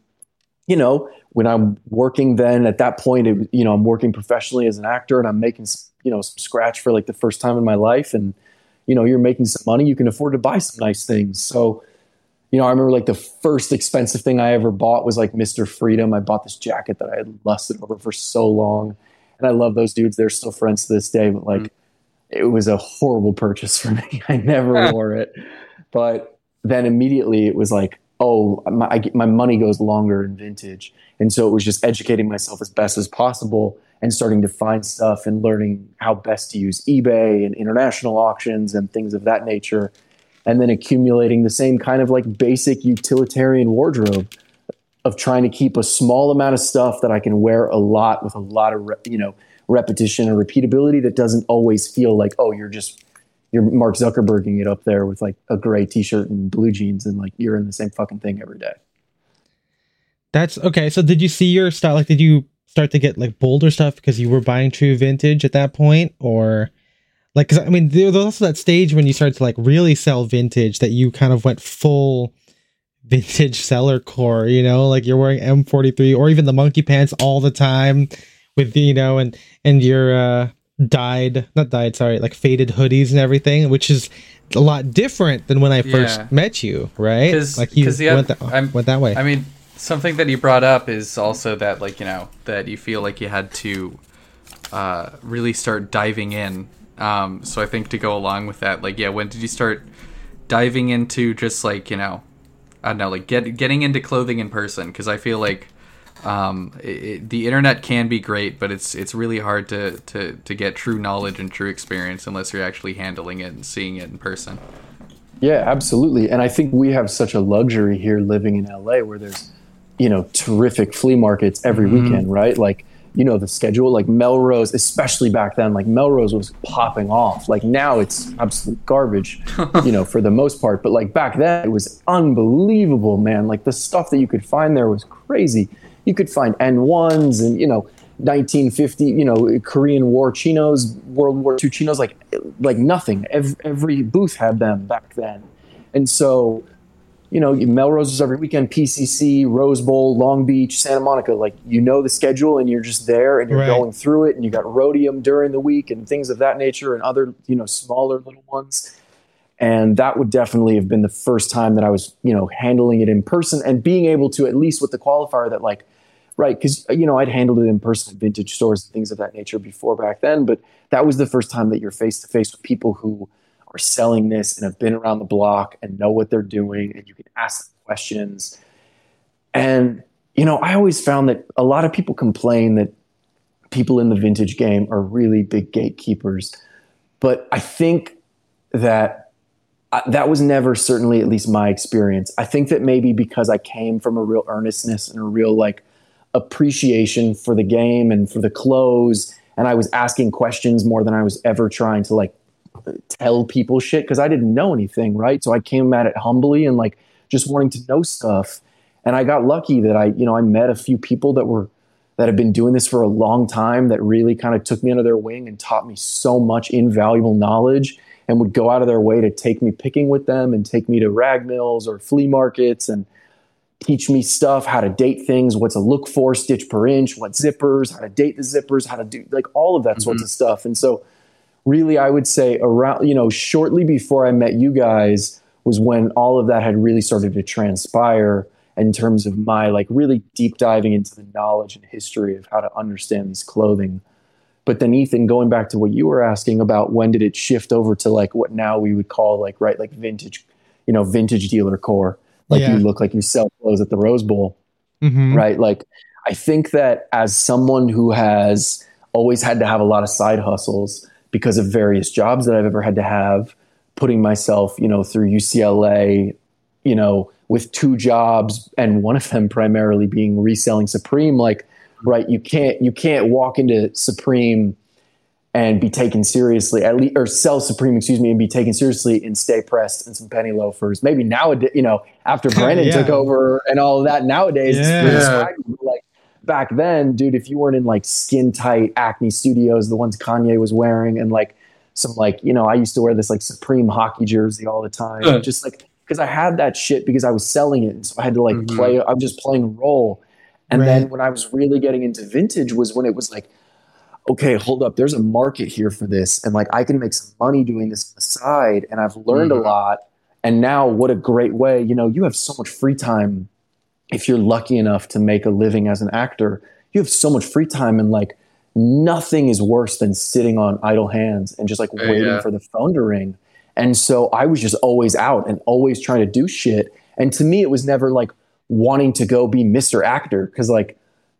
you know, when I'm working then at that point, it, you know, I'm working professionally as an actor and I'm making, you know, some scratch for like the first time in my life. And, you know, you're making some money, you can afford to buy some nice things. So, you know, I remember like the first expensive thing I ever bought was like Mr. Freedom. I bought this jacket that I had lusted over for so long. And I love those dudes. They're still friends to this day, but like mm. it was a horrible purchase (laughs) for me. I never (laughs) wore it. But then immediately it was like, oh, my, I my money goes longer in vintage. And so it was just educating myself as best as possible and starting to find stuff and learning how best to use eBay and international auctions and things of that nature. And then accumulating the same kind of like basic utilitarian wardrobe of trying to keep a small amount of stuff that I can wear a lot with a lot of, re- you know, repetition and repeatability that doesn't always feel like, oh, you're just you're Mark Zuckerberging it up there with like a gray t-shirt and blue jeans and like you're in the same fucking thing every day. That's okay. So did you see your style? Like, did you start to get like bolder stuff because you were buying true vintage at that point, or like? Because I mean, there was also that stage when you started to like really sell vintage that you kind of went full vintage seller core. You know, like you're wearing M43 or even the monkey pants all the time with you know, and and your uh dyed not dyed sorry like faded hoodies and everything which is a lot different than when i first Yeah. met you right 'Cause- like you 'cause the went, that, went that way I mean, something that you brought up is also that, like, you know, that you feel like you had to uh, really start diving in. Um, so I think to go along with that, like, yeah, when did you start diving into just like you know, I don't know, like get getting into clothing in person? Because I feel like um, it, it, the internet can be great, but it's it's really hard to, to to get true knowledge and true experience unless you're actually handling it and seeing it in person. Yeah, absolutely. And I think we have such a luxury here living in LA where there's, you know, terrific flea markets every Mhm. weekend, right? Like, you know, the schedule, like Melrose, especially back then, like Melrose was popping off. Like now it's absolute garbage, (laughs) you know, for the most part. But like back then it was unbelievable, man. Like the stuff that you could find there was crazy. You could find N1s and, you know, 1950, you know, Korean War chinos, World War II chinos, like like nothing. Every, every booth had them back then, and so, you know, Melrose was every weekend, PCC, Rose Bowl, Long Beach, Santa Monica. Like you know the schedule, and you're just there, and you're Right. going through it, and you got Rhodium during the week, and things of that nature, and other you know smaller little ones. And that would definitely have been the first time that I was, you know, handling it in person and being able to at least with the qualifier that like right because you know i'd handled it in person at vintage stores and things of that nature before back then but that was the first time that you're face to face with people who are selling this and have been around the block and know what they're doing and you can ask questions. And you know i always found that a lot of people complain that people in the vintage game are really big gatekeepers but i think that uh, that was never certainly at least my experience. I think that maybe because i came from a real earnestness and a real like appreciation for the game and for the clothes and i was asking questions more than i was ever trying to like tell people shit because i didn't know anything right? So i came at it humbly and like just wanting to know stuff. And i got lucky that i you know i met a few people that were that have been doing this for a long time that really kind of took me under their wing and taught me so much invaluable knowledge and would go out of their way to take me picking with them and take me to rag mills or flea markets and teach me stuff, how to date things, what to look for, stitch per inch, what zippers, how to date the zippers, how to do like all of that sorts mm-hmm. of stuff. And so, really, I would say around, you know, shortly before I met you guys was when all of that had really started to transpire in terms of my like really deep diving into the knowledge and history of how to understand these clothing. But then, Ethan, going back to what you were asking about when did it shift over to like what now we would call like, right, like vintage, you know, vintage dealer core like Yeah. you look like you sell clothes at the Rose Bowl, Mhm. right? Like I think that as someone who has always had to have a lot of side hustles because of various jobs that I've ever had to have, putting myself, you know, through UCLA, you know, with two jobs and one of them primarily being reselling Supreme, like right, you can't you can't walk into Supreme and be taken seriously at least or sell supreme excuse me and be taken seriously in stay pressed and some penny loafers maybe nowadays you know after (laughs) brendon Yeah. took over and all of that nowadays Yeah. like back then dude if you weren't in like skin tight acne studios the ones kanye was wearing and like some like you know i used to wear this like supreme hockey jersey all the time Uh. just like because i had that shit because i was selling it and so i had to like Mhm. play i was just playing a role and then when i was really getting into vintage was when it was like okay, hold up, there's a market here for this. And like I can make some money doing this on the side. And I've learned Mhm. a lot. And now what a great way, you know, you have so much free time if you're lucky enough to make a living as an actor. You have so much free time and like nothing is worse than sitting on idle hands and just like Oh, waiting yeah. for the phone to ring. And so I was just always out and always trying to do shit. And to me, it was never like wanting to go be Mr. Actor. Cause like,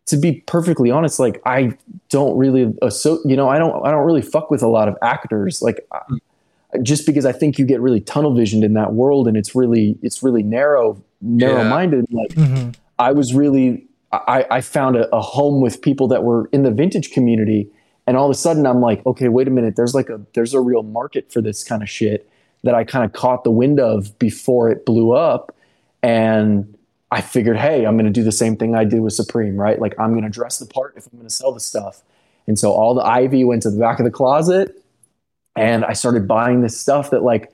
to be perfectly honest, like I don't really, so you know, I don't, I don't really fuck with a lot of actors. Like, just because I think you get really tunnel visioned in that world, and it's really, it's really narrow, narrow minded. Like, Mhm. I was really, I, I found a, a home with people that were in the vintage community, and all of a sudden I'm like, okay, wait a minute, there's like a, there's a real market for this kind of shit that I kind of caught the wind of before it blew up, and I figured, hey, I'm going to do the same thing I did with Supreme, right? Like I'm going to dress the part if I'm going to sell the stuff. And so all the ivy went to the back of the closet and I started buying this stuff that like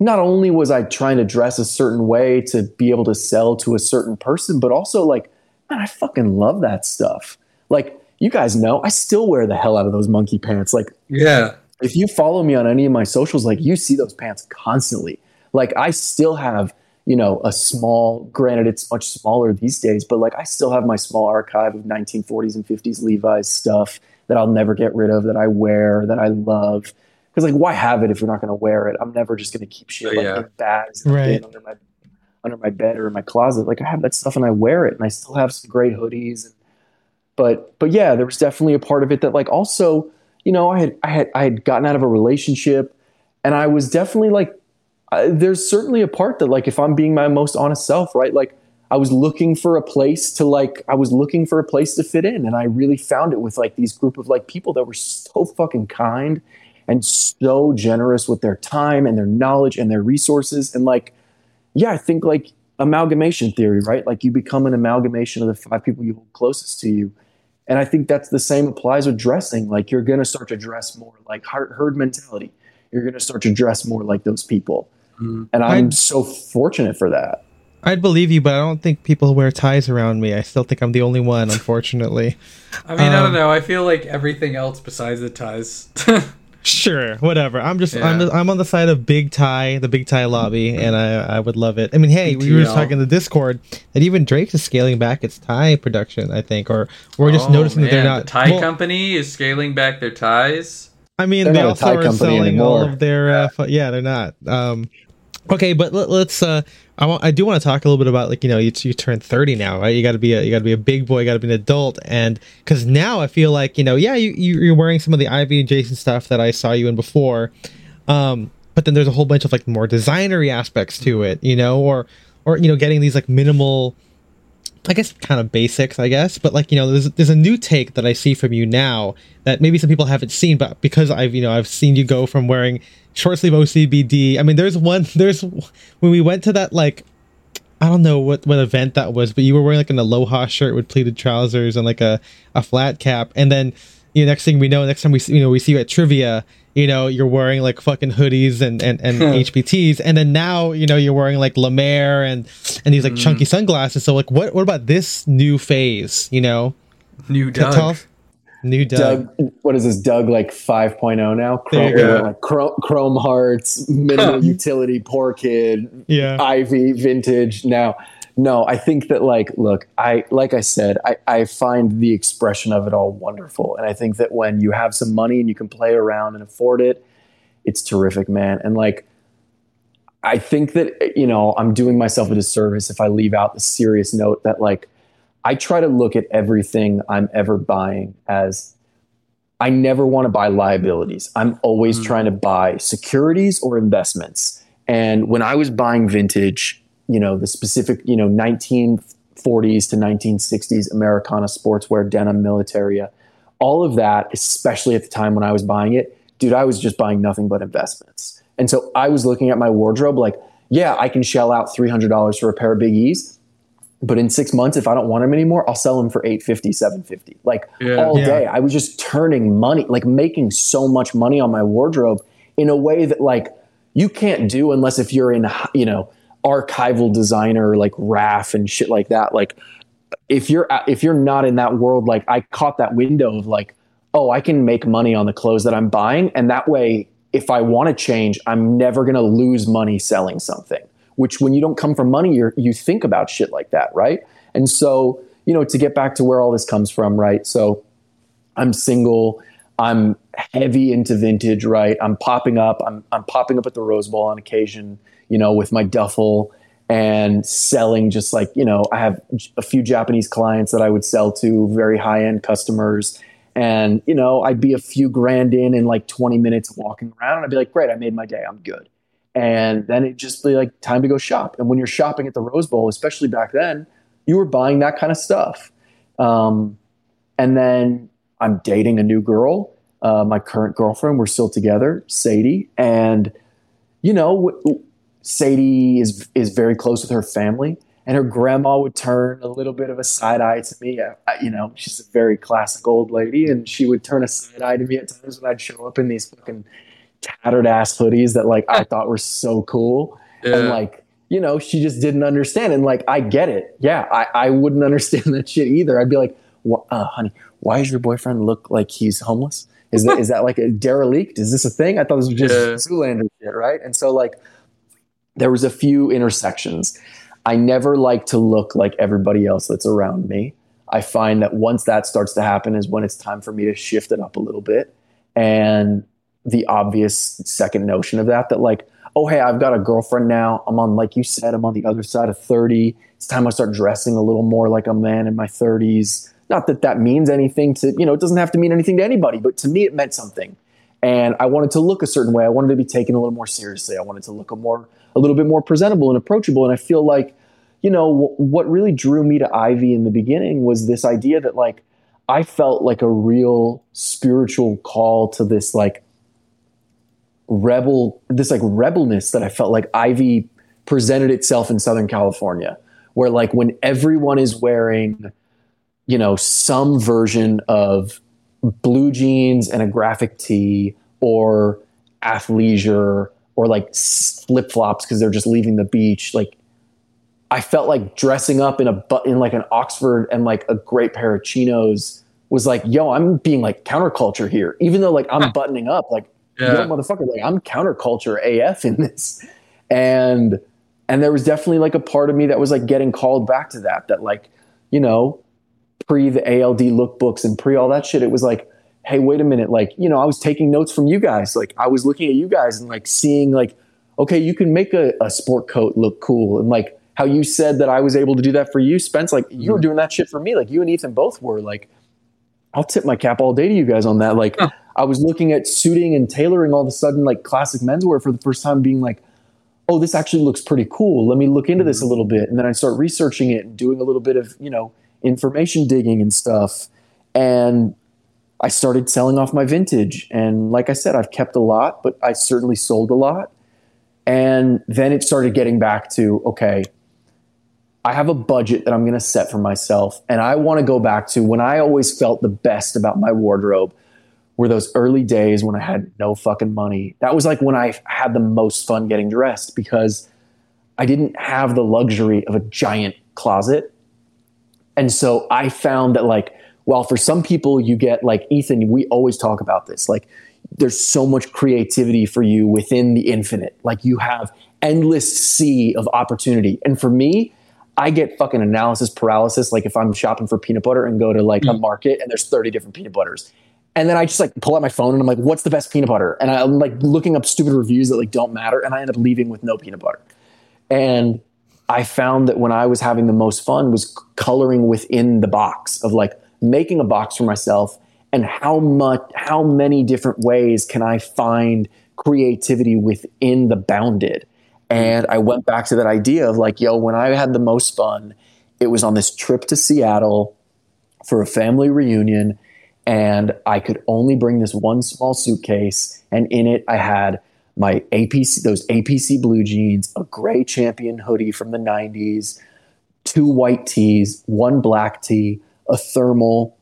not only was I trying to dress a certain way to be able to sell to a certain person, but also like, man, I fucking love that stuff. Like you guys know, I still wear the hell out of those monkey pants. Like Yeah. if you follow me on any of my socials, like you see those pants constantly. Like I still have, you know, a small, granted it's much smaller these days, but like I still have my small archive of 1940s and 50s Levi's stuff that I'll never get rid of, that I wear, that I love. Because like, why have it if you're not going to wear it? I'm never just going to keep shit like Yeah. in bags and Right. under my under my bed or in my closet. Like I have that stuff and I wear it, and I still have some great hoodies. And, but but yeah, there was definitely a part of it that like also, you know, I had I had I had gotten out of a relationship, and I was definitely like, there's certainly a part that like if I'm being my most honest self, right, like. I was looking for a place to like I was looking for a place to fit in and I really found it with like these group of like people that were so fucking kind and so generous with their time and their knowledge and their resources and like yeah, I think like amalgamation theory, right? Like you become an amalgamation of the five people you hold closest to you. And I think that's the same applies with dressing. Like you're going to start to dress more like herd mentality. You're going to start to dress more like those people. And I'm I'd- so fortunate for that. I'd believe you, but I don't think people wear ties around me. I still think I'm the only one, unfortunately. (laughs) I mean, I Um, don't know. I feel like everything else besides the ties. (laughs) Sure, whatever. I'm just I'm I'm on the side of Big Tie, the Big Tie lobby, and I I would love it. I mean, hey, we were just talking in the Discord that even Drake's is scaling back its tie production. I think, or we're just Oh, noticing that they're not. The tie well, company is scaling back their ties. I mean, They're they not also tie are company selling all anymore. of their. Uh, fu- yeah, they're not. Um, okay, but let, let's. Uh, I want. I do want to talk a little bit about like you know you you turn thirty now, right? You got to be a you got to be a big boy, you got to be an adult, and because now I feel like you know yeah you you- you're wearing some of the Ivy and Jason stuff that I saw you in before, um, but then there's a whole bunch of like more designery aspects to it, you know, or or you know getting these like minimal I guess kind of basics, I guess, but like you know, there's there's a new take that I see from you now that maybe some people haven't seen, but because I've you know I've seen you go from wearing short sleeve OCBD. I mean, there's one (laughs) there's when we went to that like I don't know what what event that was, but you were wearing like an aloha shirt with pleated trousers and like a a flat cap, and then you know next thing we know, next time we see, you know we see you at trivia. You know, you're wearing like fucking hoodies and, and, and HBTs, and then now you know you're wearing like Lemaire and and these like mm. chunky sunglasses. So like, what what about this new phase? You know, New Doug. tell new Doug. Doug, what is this? Doug like 5.0 now? Chrome, go. like Chrome, Chrome Hearts, minimal (laughs) utility, poor kid, Yeah. Ivy, vintage. Now, no, I think that like, look, I like I said, I, I find the expression of it all wonderful, and I think that when you have some money and you can play around and afford it, it's terrific, man. And like, I think that you know I'm doing myself a disservice if I leave out the serious note that like I try to look at everything I'm ever buying as I never want to buy liabilities. I'm always Mm. trying to buy securities or investments. And when I was buying vintage, you know, the specific, you know, 1940s to 1960s Americana sportswear, denim, militaria, all of that, especially at the time when I was buying it, dude, I was just buying nothing but investments. And so I was looking at my wardrobe like, yeah, I can shell out $300 for a pair of Big E's, but in six months, if I don't want them anymore, I'll sell them for 850, 750. Like Yeah. all Yeah. day. I was just turning money, like making so much money on my wardrobe in a way that like you can't do unless if you're in, you know, archival designer like RAF and shit like that. Like if you're if you're not in that world, like I caught that window of like, oh, I can make money on the clothes that I'm buying, and that way, if I want to change, I'm never gonna lose money selling something. Which, when you don't come from money, you you think about shit like that, right? And so, you know, to get back to where all this comes from, right? So, I'm single. I'm heavy into vintage, right? I'm popping up. I'm I'm popping up at the Rose Bowl on occasion, you know, with my duffel and selling just like, you know, I have a few Japanese clients that I would sell to, very high-end customers. And, you know, I'd be a few grand in in like 20 minutes walking around and I'd be like, great, I made my day. I'm good. And then it'd just be like time to go shop. And when you're shopping at the Rose Bowl, especially back then, you were buying that kind of stuff. Um, and then I'm dating a new girl, uh, my current girlfriend. We're still together, Sadie, and you know, w- Sadie is is very close with her family, and her grandma would turn a little bit of a side eye to me. I, I- you know, she's a very classic old lady, and she would turn a side eye to me at times when I'd show up in these fucking tattered ass hoodies that like I thought were so cool, and like. You know, she just didn't understand. And like, I get it. Yeah, I, I wouldn't (laughs) understand that shit either. I'd be like, "Wha- uh, honey, why does your boyfriend look like he's homeless? Is that is that like a derelict? Is this a thing? I thought this was just Yeah. Zoolander shit, right? And so like there was a few intersections. I never like to look like everybody else that's around me. I find that once that starts to happen is when it's time for me to shift it up a little bit. And the obvious second notion of that, that like, oh, hey, I've got a girlfriend now. I'm on, like you said, I'm on the other side of 30. It's time I start dressing a little more like a man in my 30s. Not that that means anything to, you know, it doesn't have to mean anything to anybody, but to me, it meant something. And I wanted to look a certain way. I wanted to be taken a little more seriously. I wanted to look a more, a little bit more presentable and approachable. And I feel like, you know, w- what really drew me to Ivy in the beginning was this idea that like I felt like a real spiritual call to this like rebel, this like rebelness that I felt like Ivy presented itself in Southern California, where like when everyone is wearing, you know, some version of blue jeans and a graphic tee or athleisure or like flip flops because they're just leaving the beach, like I felt like dressing up in a in like an Oxford and like a great pair of chinos was like, yo, I'm being like counterculture here. Even though like I'm buttoning up, like yeah. yo, motherfucker, like I'm counterculture AF in this. And and there was definitely like a part of me that was like getting called back to that. That like, you know, pre the ALD lookbooks and pre all that shit, it was like, hey, wait a minute, like, you know, I was taking notes from you guys. Like I was looking at you guys and like seeing like, okay, you can make a, a sport coat look cool and like how you said that I was able to do that for you, Spence. Like you were mm-hmm. doing that shit for me. Like you and Ethan both were. Like I'll tip my cap all day to you guys on that. Like. I was looking at suiting and tailoring all of a sudden, like classic menswear for the first time, being like, oh, this actually looks pretty cool. Let me look into this a mm-hmm. little bit. And then I start researching it and doing a little bit of, you know, information digging and stuff. And I started selling off my vintage. And like I said, I've kept a lot, but I certainly sold a lot. And then it started getting back to, okay, I have a budget that I'm going to set for myself. And I want to go back to when I always felt the best about my wardrobe were those early days when I had no fucking money. That was like when I had the most fun getting dressed because I didn't have the luxury of a giant closet. And so I found that, like, while for some people you get, like, Ethan, we always talk about this, like, there's so much creativity for you within the infinite. Like, you have endless sea of opportunity. And for me, I get fucking analysis paralysis. Like if I'm shopping for peanut butter and go to like mm. a market and there's 30 different peanut butters. And then I just like pull out my phone and I'm like, what's the best peanut butter? And I'm like looking up stupid reviews that like don't matter. And I end up leaving with no peanut butter. And I found that when I was having the most fun was coloring within the box of like making a box for myself and how much, how many different ways can I find creativity within the bounded and I went back to that idea of like, yo, when I had the most fun, it was on this trip to Seattle for a family reunion. And I could only bring this one small suitcase. And in it, I had my APC, those APC blue jeans, a gray champion hoodie from the 90s, two white tees, one black tee, a thermal,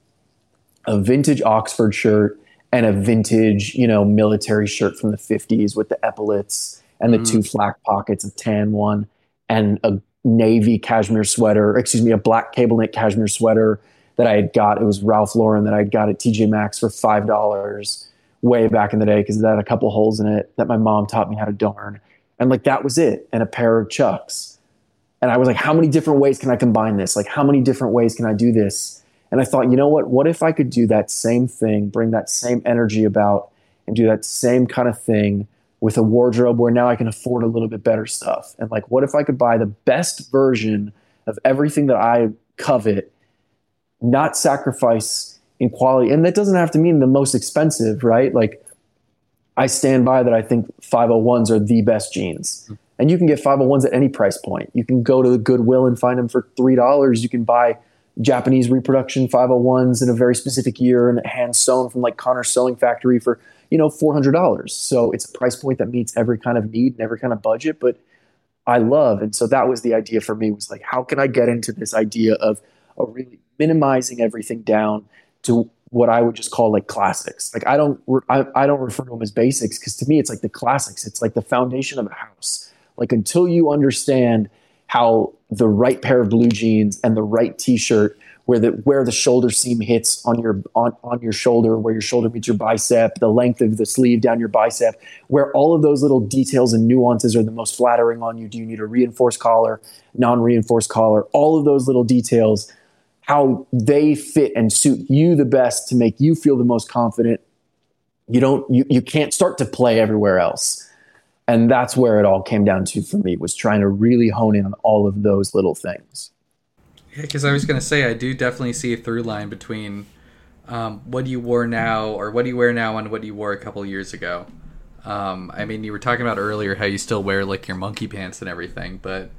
a vintage Oxford shirt, and a vintage, you know, military shirt from the 50s with the epaulets and the mm. two flak pockets, a tan one, and a navy cashmere sweater, excuse me, a black cable knit cashmere sweater that I had got. It was Ralph Lauren that I got at TJ Maxx for five dollars way back in the day because it had a couple holes in it that my mom taught me how to darn. And like that was it, and a pair of chucks. And I was like, how many different ways can I combine this? Like, how many different ways can I do this? And I thought, you know what? What if I could do that same thing, bring that same energy about, and do that same kind of thing with a wardrobe where now I can afford a little bit better stuff. And like, what if I could buy the best version of everything that I covet, not sacrifice in quality? And that doesn't have to mean the most expensive, right? Like, I stand by that I think 501s are the best jeans. Mm-hmm. And you can get 501s at any price point. You can go to the Goodwill and find them for $3. You can buy Japanese reproduction 501s in a very specific year and hand sewn from like Connor Sewing Factory for you know, $400. So it's a price point that meets every kind of need and every kind of budget, but I love. And so that was the idea for me was like, how can I get into this idea of, a really minimizing everything down to what I would just call like classics. Like I don't, I, I don't refer to them as basics because to me, it's like the classics. It's like the foundation of a house. Like until you understand how the right pair of blue jeans and the right t-shirt where the where the shoulder seam hits on your on, on your shoulder, where your shoulder meets your bicep, the length of the sleeve down your bicep, where all of those little details and nuances are the most flattering on you. Do you need a reinforced collar, non-reinforced collar? All of those little details. How they fit and suit you the best to make you feel the most confident. You don't you, you can't start to play everywhere else. And that's where it all came down to for me was trying to really hone in on all of those little things. Yeah, because I was gonna say I do definitely see a through line between um, what you wore now or what you wear now and what you wore a couple years ago. Um, I mean, you were talking about earlier how you still wear like your monkey pants and everything, but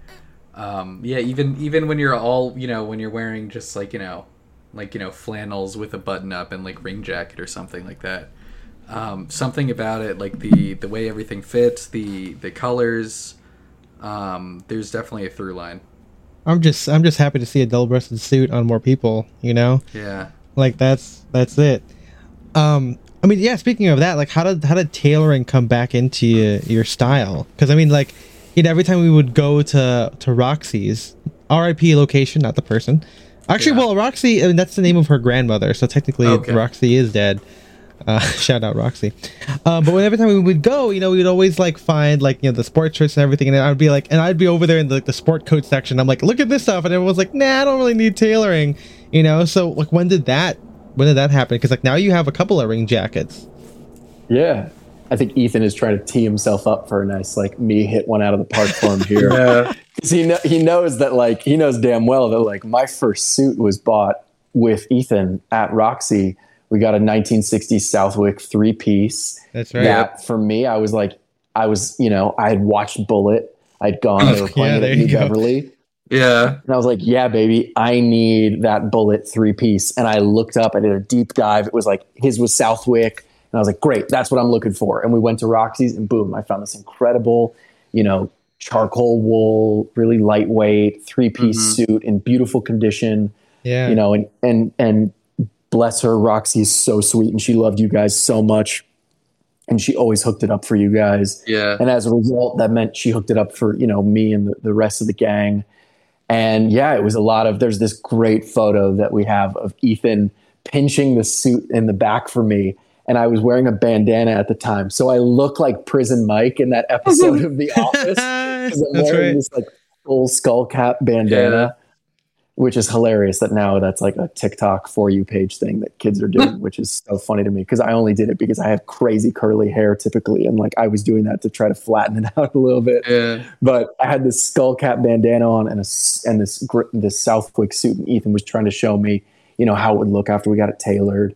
um, yeah, even even when you're all you know when you're wearing just like you know like you know flannels with a button up and like ring jacket or something like that. Um, something about it, like the the way everything fits, the the colors. Um, there's definitely a through line. I'm just I'm just happy to see a double-breasted suit on more people. You know, Yeah. like that's that's it. Um, I mean, yeah. Speaking of that, like, how did how did tailoring come back into your, your style? Because I mean, like, you know, every time we would go to to Roxy's R.I.P. location, not the person. Actually, Yeah. well, Roxy, I mean, that's the name of her grandmother, so technically Okay. Roxy is dead. Uh, (laughs) shout out Roxy. Uh, but when every time we would go, you know, we'd always like find like you know the sports shirts and everything, and I'd be like, and I'd be over there in the, the sport coat section. I'm like, look at this stuff, and everyone's like, nah, I don't really need tailoring, you know. So like, when did that when did that happen? Because like now you have a couple of ring jackets. Yeah. I think Ethan is trying to tee himself up for a nice like me hit one out of the park for him here. (laughs) Yeah. 'Cause he he knows that like he knows damn well that like my first suit was bought with Ethan at Roxy. We got a 1960s Southwick three piece. That's right. That for me, I was like, I was you know I had watched Bullitt. I'd gone. They were playing (laughs) Yeah, it at New go. Beverly. Yeah. And I was like, yeah, baby, I need that Bullitt three piece. And I looked up, I did a deep dive. It was like his was Southwick. And I was like, great, that's what I'm looking for. And we went to Roxy's and boom, I found this incredible, you know, charcoal wool, really lightweight, three piece Mhm. suit in beautiful condition, Yeah. you know, and and and bless her, Roxy is so sweet and she loved you guys so much. And she always hooked it up for you guys. Yeah. And as a result, that meant she hooked it up for, you know, me and the, the rest of the gang. And yeah, it was a lot of, there's this great photo that we have of Ethan pinching the suit in the back for me. And I was wearing a bandana at the time. So I look like Prison Mike in that episode of The (laughs) Office. I'm That's wearing right. this like full skull cap bandana, which is hilarious that now that's like a TikTok for you page thing that kids are doing, (laughs) which is so funny to me because I only did it because I have crazy curly hair typically. And like I was doing that to try to flatten it (laughs) out a little bit. Yeah. But I had this skull cap bandana on and a and this this Southwick suit, and Ethan was trying to show me, you know, how it would look after we got it tailored.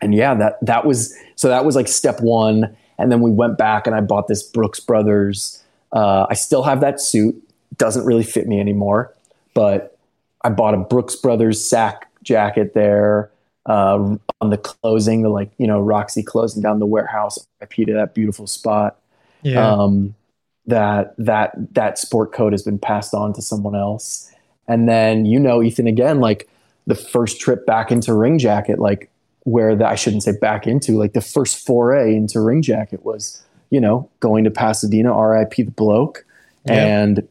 And yeah, that that was so that was like step one, and then we went back and I bought this Brooks Brothers. Uh, I still have that suit; doesn't really fit me anymore, but I bought a Brooks Brothers sack jacket there uh, on the closing, the like you know Roxy closing down the warehouse. IP to that beautiful spot yeah. um, that that that sport coat has been passed on to someone else. And then you know, Ethan, again, like the first trip back into ring jacket, like where the, I shouldn't say back into, like the first foray into ring jacket was, you know, going to Pasadena, RIP the bloke, Yeah. and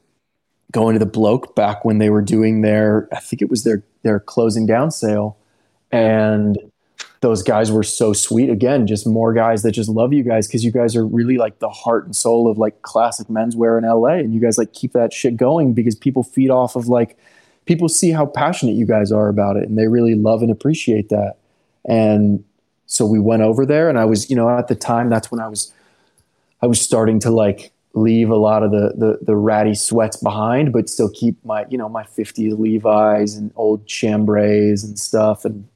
going to the bloke back when they were doing their, I think it was their their closing down sale, and those guys were so sweet. Again, just more guys that just love you guys because you guys are really like the heart and soul of like classic menswear in LA, and you guys like keep that shit going because people feed off of like people see how passionate you guys are about it, and they really love and appreciate that. And so we went over there, and I was, you know, at the time that's when I was, I was starting to like leave a lot of the the, the ratty sweats behind, but still keep my, you know, my 50 Levi's and old chambrays and stuff, and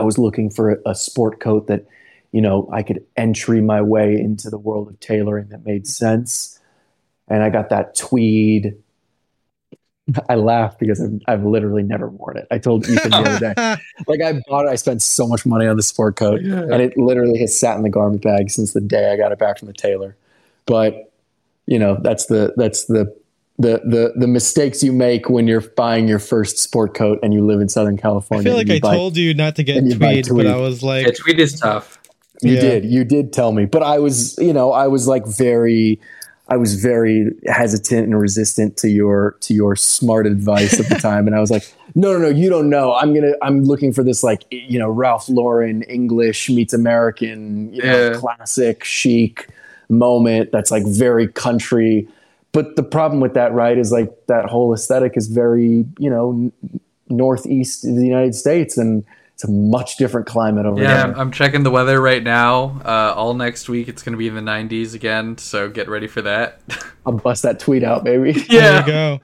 I was looking for a, a sport coat that, you know, I could entry my way into the world of tailoring that made sense. And I got that tweed. I laugh because I've, I've literally never worn it. I told Ethan the other day, (laughs) like I bought it. I spent so much money on the sport coat, Yeah. and it literally has sat in the garment bag since the day I got it back from the tailor. But you know, that's the that's the the the the mistakes you make when you're buying your first sport coat and you live in Southern California. I feel like I buy- told you not to get and you tweed, but. I was like, Yeah, tweed is tough. You Yeah. did. You did tell me. But I was, you know, I was like very I was very hesitant and resistant to your to your smart advice at the (laughs) time and I was like, "No, no, no, you don't know. I'm to I'm looking for this like, you know, Ralph Lauren English meets American, you know, Yeah. classic chic moment that's like very country. But the problem with that, right, is like that whole aesthetic is very, you know, northeast of the United States, and it's a much different climate over Yeah, there. I'm, I'm checking the weather right now. Uh, all next week, it's going to be in the 90s again, so get ready for that. (laughs) I'll bust that tweed out, baby. There you go.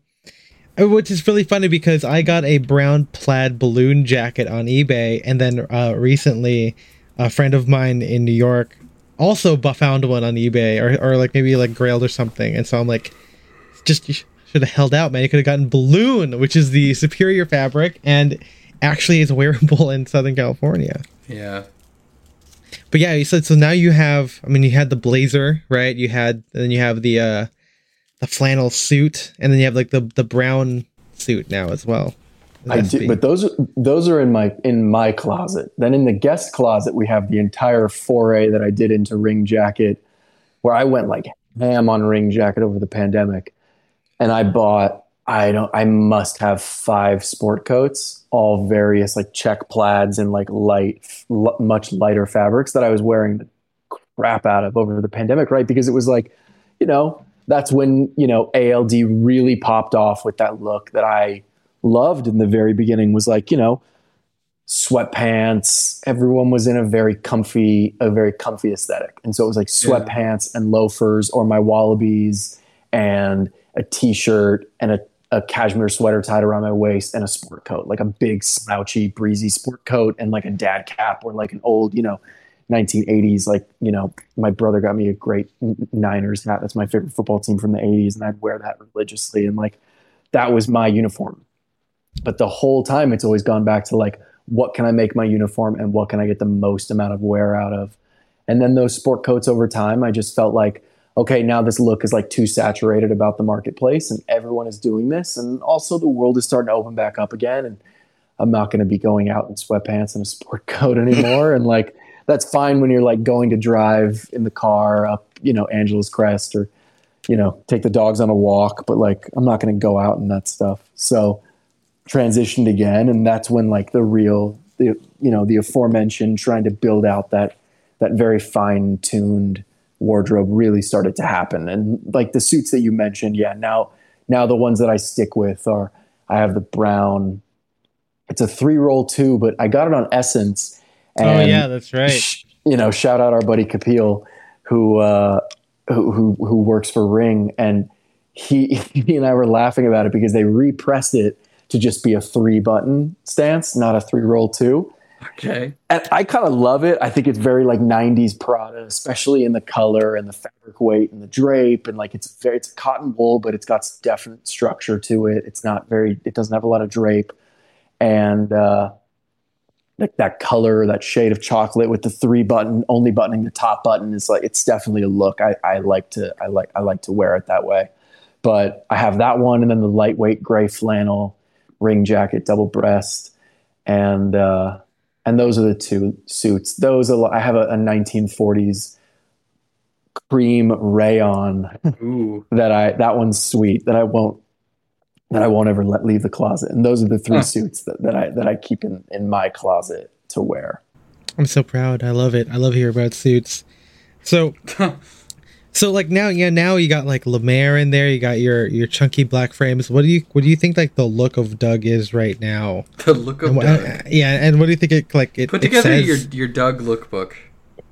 Uh, Which is really funny because I got a brown plaid balloon jacket on eBay, and then uh, recently, a friend of mine in New York also found one on eBay, or, or like maybe like Grailed or something. And so I'm like, just should have held out, man. You could have gotten balloon, which is the superior fabric, and actually is (laughs) wearable in Southern California. yeah. But yeah, you said so now you have. I mean, you had the blazer, right? You had, and then you have the uh the flannel suit, and then you have like the the brown suit now as well. I do, but those those are in my in my closet. Then in the guest closet, we have the entire foray that I did into ring jacket, where I went like ham on ring jacket over the pandemic, and I bought. I don't. I must have five sport coats, all various like check plaids and like light, l- much lighter fabrics that I was wearing the crap out of over the pandemic, right? Because it was like, you know, that's when you know ALD really popped off with that look that I loved in the very beginning was like you know sweatpants everyone was in a very comfy a very comfy aesthetic and so it was like sweatpants and loafers or my Wallabees and a t-shirt and a, a cashmere sweater tied around my waist and a sport coat like a big slouchy breezy sport coat and like a dad cap or like an old you know 1980s like you know my brother got me a great niners hat. That's my favorite football team from the 80s and i'd wear that religiously and like that was my uniform. But the whole time it's always gone back to like what can i make my uniform and what can i get the most amount of wear out of? And then those sport coats over time i just felt like okay now this look is like too saturated about the marketplace and everyone is doing this and also the world is starting to open back up again and i'm not going to be going out in sweatpants and a sport (laughs) coat anymore and like that's fine when you're like going to drive in the car up you know angeles crest or you know take the dogs on a walk but like i'm not going to go out in that stuff. So transitioned again and that's when like the real the you know the aforementioned trying to build out that that very fine tuned wardrobe really started to happen and like the suits that you mentioned yeah now now the ones that i stick with are i have the brown it's a three roll two, but i got it on essence oh yeah, that's right. sh- you know, shout out our buddy Kapil, who uh, who who who works for Ring, and he (laughs) he and I were laughing about it because they repressed it to just be a three button stance, not a three roll two. Okay. And I kind of love it. I think it's very like '90s Prada, especially in the color and the fabric weight and the drape, and like it's very it's cotton wool, but it's got definite structure to it. It's not very. It doesn't have a lot of drape, and uh, like that color, that shade of chocolate with the three button, only buttoning the top button is like it's definitely a look. I, I like to I like I like to wear it that way. But I have that one, and then the lightweight gray flannel ring jacket, double breast, and uh, and those are the two suits. Those are, I have a, a 1940s cream rayon Ooh. that I that one's sweet that I won't that I won't ever let leave the closet. And those are the three Huh. suits that, that I that I keep in, in my closet to wear. I'm so proud. I love it. I love hearing about suits. So, (laughs) so like now, yeah, now you got like Lemaire in there. You got your your chunky black frames. What do you what do you think like the look of Doug is right now? (laughs) The look of And what- Doug. Uh, yeah, and what do you think it like? It Put it together says? your your Doug lookbook.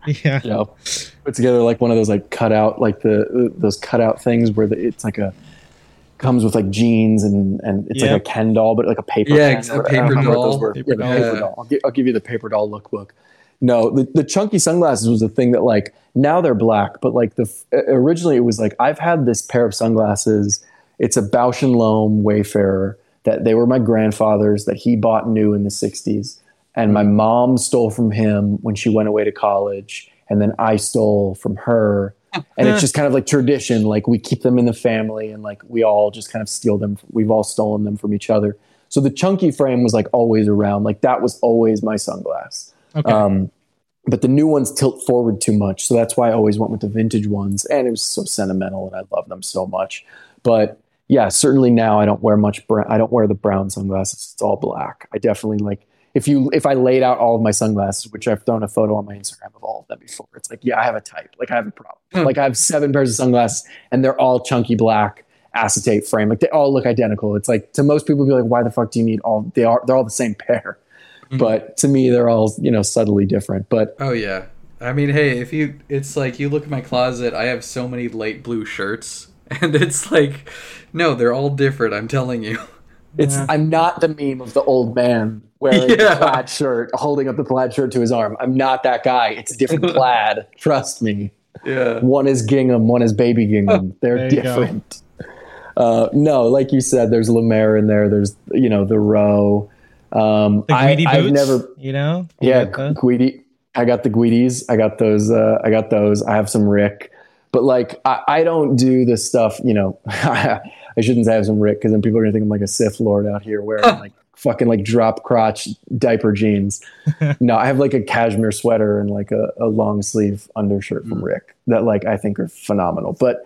yeah. (laughs) You know, put together like one of those like cutout like the those cutout things where the, it's like a comes with like jeans and and it's Yep. like a Ken doll, but like a paper. Yeah, Ken a or- I don't paper doll. Paper Yeah, doll. paper Yeah. doll. I'll, gi- I'll give you the paper doll lookbook. No, the, the chunky sunglasses was the thing that like now they're black, but like the uh, originally it was like I've had this pair of sunglasses. It's a Bausch and Lomb Wayfarer that they were my grandfather's that he bought new in the '60s, and my mom stole from him when she went away to college, and then I stole from her. (laughs) And it's just kind of like tradition. Like we keep them in the family, and like we all just kind of steal them. We've all stolen them from each other. So the chunky frame was like always around. Like that was always my sunglass. Okay. Um, but the new ones tilt forward too much, so that's why I always went with the vintage ones, and it was so sentimental, and I love them so much. But yeah, certainly now I don't wear much. Brown, I don't wear the brown sunglasses. It's all black. I definitely like if you if I laid out all of my sunglasses, which I've thrown a photo on my Instagram of all of them before. It's like yeah, I have a type. Like I have a problem. Hmm. Like I have seven pairs of sunglasses, and they're all chunky black. acetate frame. Like they all look identical. It's like to most people, be like, why the fuck do you need all? They are they're all the same pair, but to me, they're all you know subtly different. But Oh yeah. I mean, hey, if you it's like you look at my closet, I have so many light blue shirts (laughs) and it's like no, they're all different, I'm telling you. (laughs) it's Yeah. I'm not the meme of the old man wearing (laughs) Yeah. the plaid shirt, holding up the plaid shirt to his arm. I'm not that guy. It's a different plaid. Trust me. Yeah. One is gingham, one is baby gingham. They're There go. different. Uh, no, like you said, there's Lemaire in there. There's you know the row. Um, I, greedy I've never you know. Yeah, got those? Guidi. I got the Guidis. I got those. Uh, I got those. I have some Rick, but like I, I don't do the stuff. You know, (laughs) I shouldn't say I have some Rick because then people are gonna think I'm like a Sith Lord out here wearing like fucking like drop crotch diaper jeans. (laughs) no, I have like a cashmere sweater and like a, a long sleeve undershirt from Rick that like I think are phenomenal. But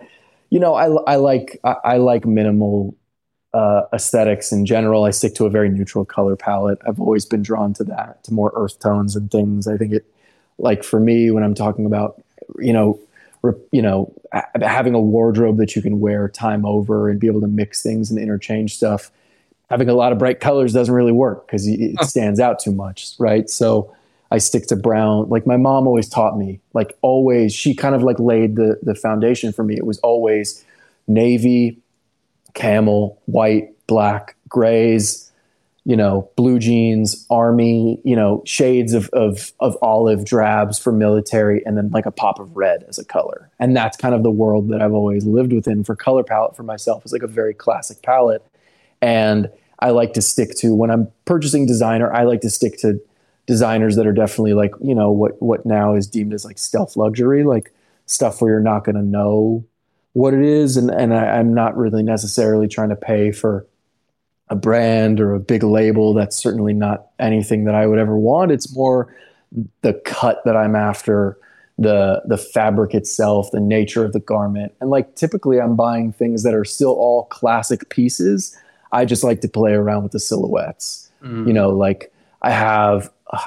you know, I I like I, I like minimal uh, aesthetics in general. I stick to a very neutral color palette. I've always been drawn to that, to more earth tones and things. I think it, like for me, when I'm talking about, you know, re, you know, having a wardrobe that you can wear time over and be able to mix things and interchange stuff. Having a lot of bright colors doesn't really work because it stands out too much, right? So I stick to brown. Like my mom always taught me, like always, she kind of like laid the the foundation for me. It was always navy, camel, white, black, grays, you know, blue jeans, army, you know, shades of, of, of olive drabs for military, and then like a pop of red as a color. And that's kind of the world that I've always lived within for color palette for myself. It's like a very classic palette. And I like to stick to when I'm purchasing designer, I like to stick to designers that are definitely like, you know, what what now is deemed as like stealth luxury, like stuff where you're not gonna know what it is and, and I, i'm not really necessarily trying to pay for a brand or a big label. That's certainly not anything that i would ever want. It's more the cut that i'm after the the fabric itself the nature of the garment. And like typically i'm buying things that are still all classic pieces. I just like to play around with the silhouettes. You know like i have uh,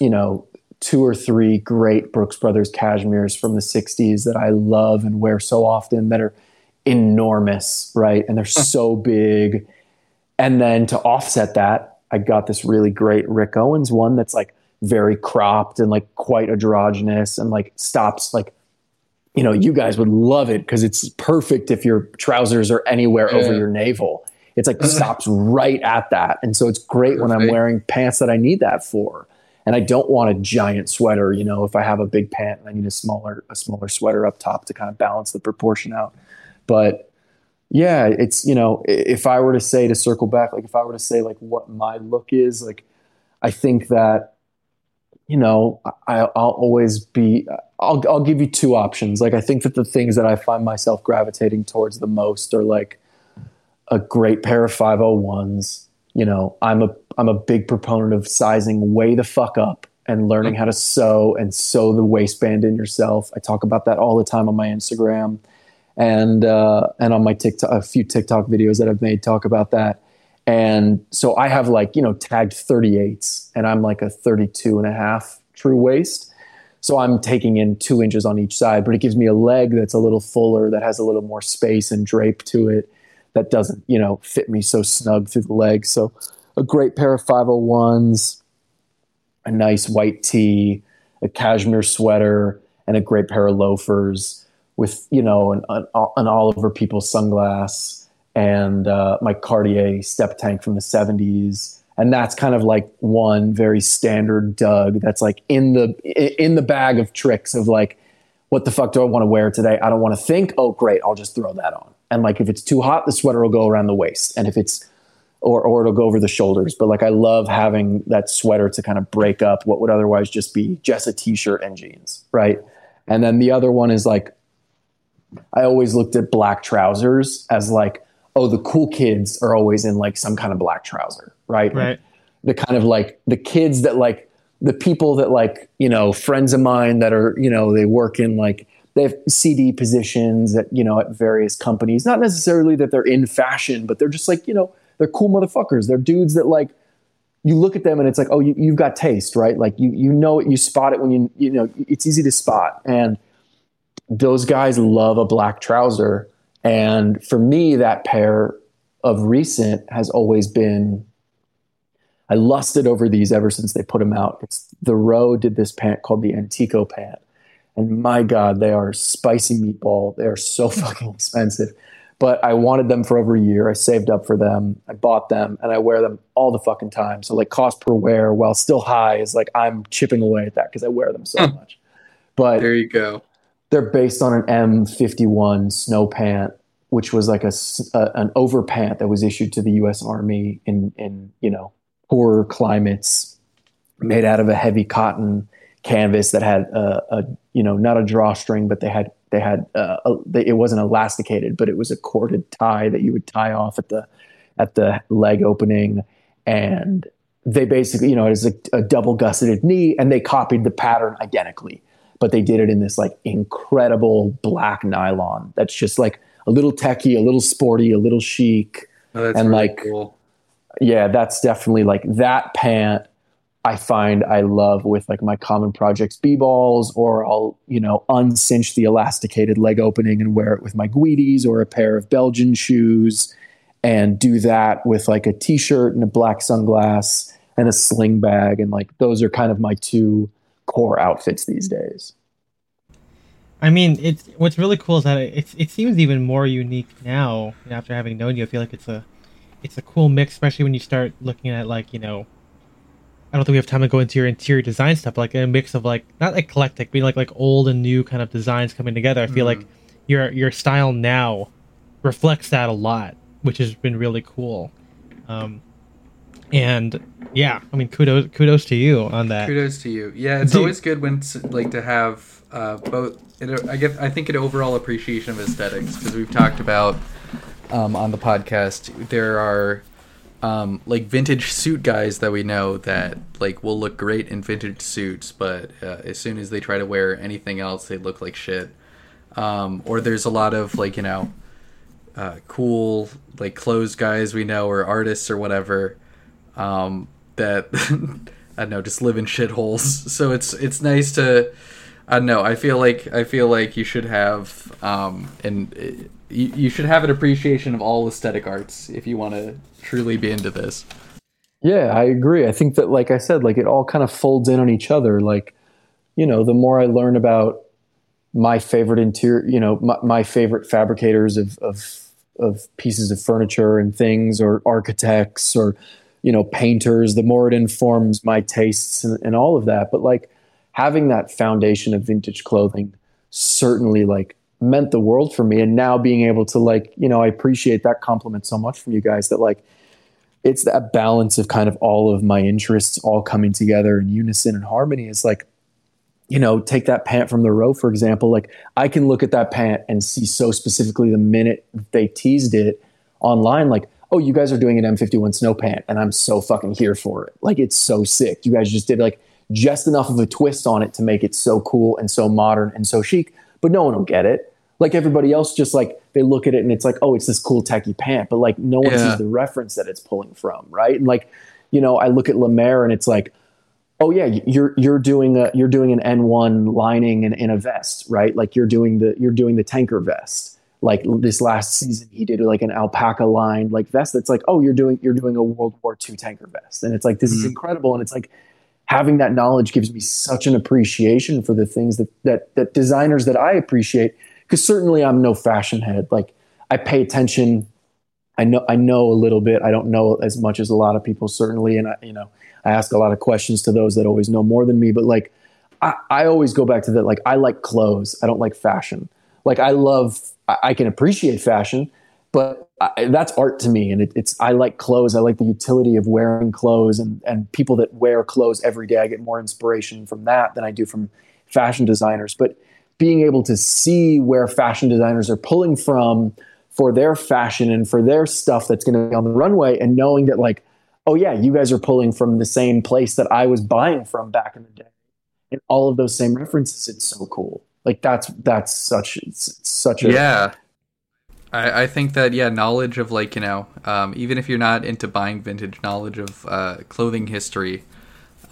you know two or three great Brooks Brothers cashmeres from the 60s that I love and wear so often that are enormous, right? And they're so big. And then to offset that, I got this really great Rick Owens one that's like very cropped and like quite androgynous and like stops like you know, you guys would love it because it's perfect if your trousers are anywhere over your navel. It's like (laughs) stops right at that. And so it's great when I'm wearing pants that I need that for. And I don't want a giant sweater, you know, if I have a big pant and I need a smaller a smaller sweater up top to kind of balance the proportion out. But yeah, it's you know, if I were to say to circle back, like if I were to say like what my look is, like I think that you know I, I'll always be I'll I'll give you two options. Like I think that the things that I find myself gravitating towards the most are like a great pair of 501s. You know, I'm a I'm a big proponent of sizing way the fuck up and learning how to sew and sew the waistband in yourself. I talk about that all the time on my Instagram and uh, and on my TikTok, a few TikTok videos that I've made talk about that. And so I have like you know tagged 38s, and I'm like a 32 and a half true waist. So I'm taking in two inches on each side, but it gives me a leg that's a little fuller, that has a little more space and drape to it, that doesn't you know fit me so snug through the leg. So a great pair of 501s, a nice white tee, a cashmere sweater, and a great pair of loafers with you know an, an, an Oliver People sunglass and uh, my Cartier step tank from the 70s. And that's kind of like one very standard Doug that's like in the in the bag of tricks of like, what the fuck do I want to wear today? I don't want to think. Oh, great, I'll just throw that on. And like if it's too hot, the sweater will go around the waist. And if it's or or it'll go over the shoulders. But like I love having that sweater to kind of break up what would otherwise just be just a t-shirt and jeans, right? And then the other one is like I always looked at black trousers as like, oh, the cool kids are always in like some kind of black trouser, right? Right. The kind of like the kids that like the people that like, you know, friends of mine that are, you know, they work in like they have CD positions at, you know, at various companies. Not necessarily that they're in fashion, but they're just like, you know, they're cool motherfuckers. They're dudes that like you look at them and it's like, oh, you, you've got taste, right? Like you you know it, you spot it when you you know it's easy to spot. And those guys love a black trouser And for me, that pair of recent has always been. I lusted over these ever since they put them out. It's the Row did this pant called the Antico pant, and my God, they are spicy meatball. They are so (laughs) fucking expensive, but I wanted them for over a year. I saved up for them. I bought them, and I wear them all the fucking time. So like cost per wear, while still high, is like I'm chipping away at that because I wear them so hmm. much. But There you go. they're based on an M51 snow pant, which was like a, a- an overpant that was issued to the U.S. Army in in you know poorer climates, made out of a heavy cotton canvas that had a, a you know not a drawstring, but they had they had uh, a, they, it wasn't elasticated, but it was a corded tie that you would tie off at the at the leg opening, and they basically you know it is a, a double gusseted knee, and they copied the pattern identically but they did it in this like incredible black nylon that's just like a little techy, a little sporty, a little chic. Oh, And, really like, cool. Yeah, that's definitely like that pant I find I love with like my common projects B balls, or I'll, you know, uncinch the elasticated leg opening and wear it with my Guidis or a pair of Belgian shoes and do that with like a t shirt and a black sunglass and a sling bag. And like those are kind of my two core outfits these days. I mean, it's what's really cool is that it it seems even more unique now after having known you. I feel like it's a it's a cool mix, especially when you start looking at like you know. I don't think we have time to go into your interior design stuff, like a mix of like not eclectic, but like like old and new kind of designs coming together. I feel like your your style now reflects that a lot, which has been really cool. Um, and yeah, I mean, kudos kudos to you on that. Kudos to you. Yeah, it's Dude. always good when like to have uh, both. It, I get. I think an overall appreciation of aesthetics because we've talked about um, on the podcast. There are um, like vintage suit guys that we know that like will look great in vintage suits, but uh, as soon as they try to wear anything else, they look like shit. Um, or there's a lot of like you know uh, cool like clothes guys we know or artists or whatever um, that (laughs) I don't know just live in shitholes. (laughs) So it's it's nice to I don't know. I feel like I feel like you should have um, and you, you should have an appreciation of all aesthetic arts if you want to truly be into this. Yeah, I agree. I think that, like I said, like it all kind of folds in on each other. Like, you know, the more I learn about my favorite interior, you know, my, my favorite fabricators of, of of pieces of furniture and things, or architects, or you know, painters, the more it informs my tastes and, and all of that. But like having that foundation of vintage clothing certainly like meant the world for me. And now being able to like, you know, I appreciate that compliment so much from you guys that like it's that balance of kind of all of my interests all coming together in unison and harmony. It's like, you know, take that pant from the row, for example. Like I can look at that pant and see so specifically the minute they teased it online, like, oh, you guys are doing an M51 snow pant, and I'm so fucking here for it. Like it's so sick. You guys just did like just enough of a twist on it to make it so cool and so modern and so chic, but no one will get it. Like everybody else, just like they look at it and it's like, oh, it's this cool techie pant, but like no one Yeah. sees the reference that it's pulling from, right? And like, you know, I look at Lemaire and it's like, oh yeah, you're you're doing a you're doing an N1 lining in, in a vest, right? Like you're doing the you're doing the tanker vest. Like this last season, he did like an alpaca lined like vest. That's like, oh, you're doing you're doing a World War II tanker vest, and it's like this is Mhm. incredible. And it's like having that knowledge gives me such an appreciation for the things that that that designers that I appreciate. Because certainly I'm no fashion head. Like I pay attention. I know I know a little bit. I don't know as much as a lot of people certainly, and I you know I ask a lot of questions to those that always know more than me. But like I, I always go back to that. Like I like clothes. I don't like fashion. Like I love. I, I can appreciate fashion, but I, that's art to me. And it, it's I like clothes. I like the utility of wearing clothes, and and people that wear clothes every day. I get more inspiration from that than I do from fashion designers. But being able to see where fashion designers are pulling from for their fashion and for their stuff that's going to be on the runway, and knowing that like oh yeah, you guys are pulling from the same place that I was buying from back in the day, and all of those same references. It's so cool. Like that's that's such such a Yeah. I, I think that yeah, knowledge of like you know, um, even if you're not into buying vintage, knowledge of uh, clothing history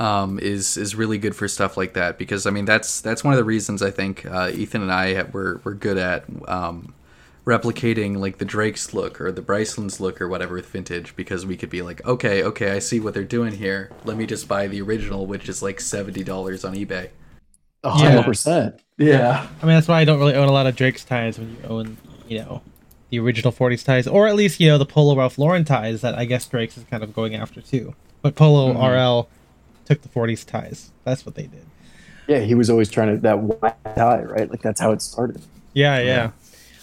um, is is really good for stuff like that because I mean that's that's one of the reasons I think uh, Ethan and I have, we're we're good at um, replicating like the Drake's look or the Bryceland's look or whatever with vintage because we could be like, okay, okay, I see what they're doing here. Let me just buy the original, which is like seventy dollars on eBay. A hundred percent. Yeah. I mean, that's why I don't really own a lot of Drake's ties when you own, you know, the original 40s ties, or at least, you know, the Polo Ralph Lauren ties that I guess Drake's is kind of going after too. But Polo RL took the 40s ties. That's what they did. Yeah, he was always trying to that white tie, right? Like that's how it started. Yeah, yeah.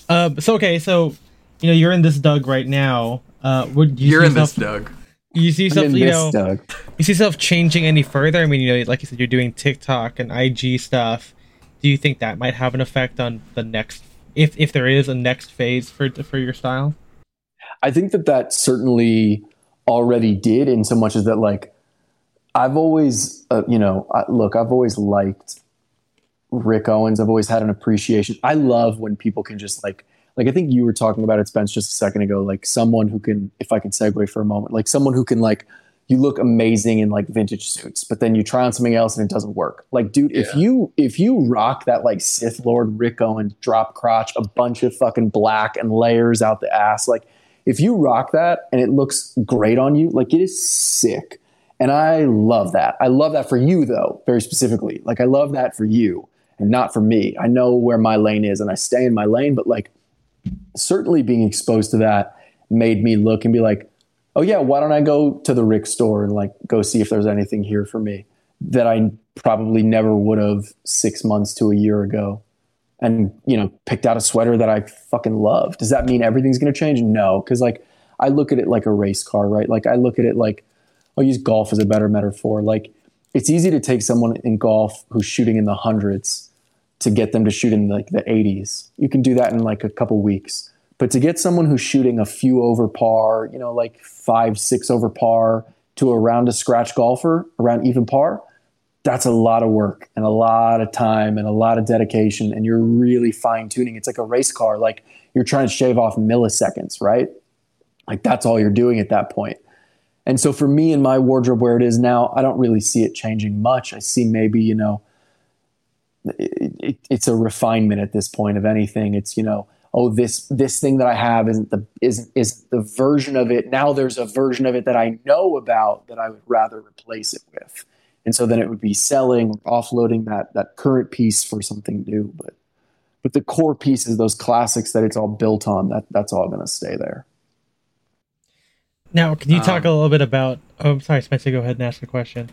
Um, so, okay, so, you know, you're in this Doug right now. Uh, would you You're see in this, yourself- Doug. You see yourself, you know, Doug. you see yourself changing any further? I mean, you know, like you said, you're doing TikTok and IG stuff. Do you think that might have an effect on the next, if if there is a next phase for for your style? I think that that certainly already did, in so much as that, like, I've always, uh, you know, I, look, I've always liked Rick Owens. I've always had an appreciation. I love when people can just like, like I think you were talking about it, Spence, just a second ago. Like someone who can, if I can segue for a moment, like someone who can like, you look amazing in like vintage suits, but then you try on something else and it doesn't work. Like, dude, if you if you rock that like Sith Lord Rick Owens drop crotch, a bunch of fucking black and layers out the ass, like if you rock that and it looks great on you, like it is sick. And I love that. I love that for you though, very specifically. Like I love that for you and not for me. I know where my lane is and I stay in my lane, but like certainly being exposed to that made me look and be like, oh yeah, why don't I go to the Rick store and like go see if there's anything here for me that I probably never would have six months to a year ago. And you know, picked out a sweater that I fucking love. Does that mean everything's gonna change? No, because like I look at it like a race car, right? Like I look at it like I'll use golf as a better metaphor. Like it's easy to take someone in golf who's shooting in the hundreds to get them to shoot in like the 80s. You can do that in like a couple weeks. But to get someone who's shooting a few over par, you know, like five, six over par to a round of scratch golfer around even par, that's a lot of work and a lot of time and a lot of dedication. And you're really fine tuning. It's like a race car. Like you're trying to shave off milliseconds, right? Like that's all you're doing at that point. And so for me in my wardrobe where it is now, I don't really see it changing much. I see maybe, you know, it, it, it's a refinement at this point of anything. It's, you know, oh, this this thing that I have isn't the isn't isn't the version of it. Now there's a version of it that I know about that I would rather replace it with. And so then it would be selling, offloading that that current piece for something new. But but the core pieces, those classics that it's all built on, that that's all going to stay there. Now, can you talk Um, a little bit about? Oh, I'm sorry, Spencer. Go ahead and ask a question.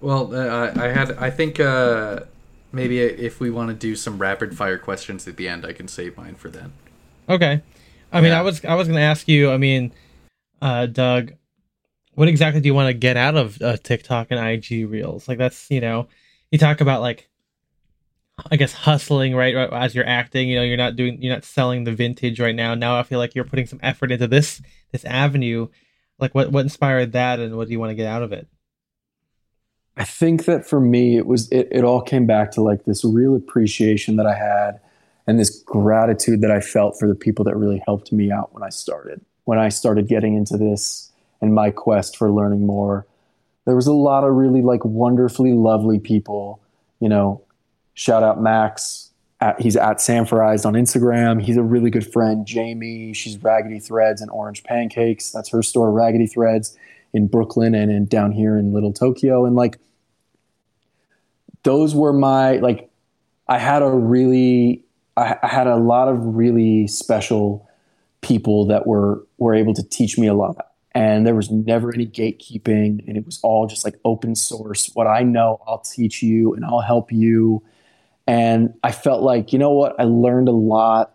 Well, uh, I I had. I think uh, maybe if we want to do some rapid fire questions at the end, I can save mine for then. Okay. I mean, I was I was gonna ask you. I mean, uh, Doug, what exactly do you want to get out of uh, TikTok and IG Reels? Like that's you know, you talk about like, I guess hustling right, right as you're acting. You know, you're not doing you're not selling the vintage right now. Now I feel like you're putting some effort into this this avenue. Like what what inspired that, and what do you want to get out of it? I think that for me, it was it, it all came back to like this real appreciation that I had and this gratitude that I felt for the people that really helped me out when I started. When I started getting into this and my quest for learning more, there was a lot of really like wonderfully lovely people. You know, shout out Max. At, he's at Sanforized on Instagram. He's a really good friend. Jamie, she's Raggedy Threads and Orange Pancakes. That's her store, Raggedy Threads in Brooklyn and, and down here in Little Tokyo. And like, those were my like i had a really I, I had a lot of really special people that were were able to teach me a lot and there was never any gatekeeping and it was all just like open source what i know i'll teach you and i'll help you and i felt like you know what i learned a lot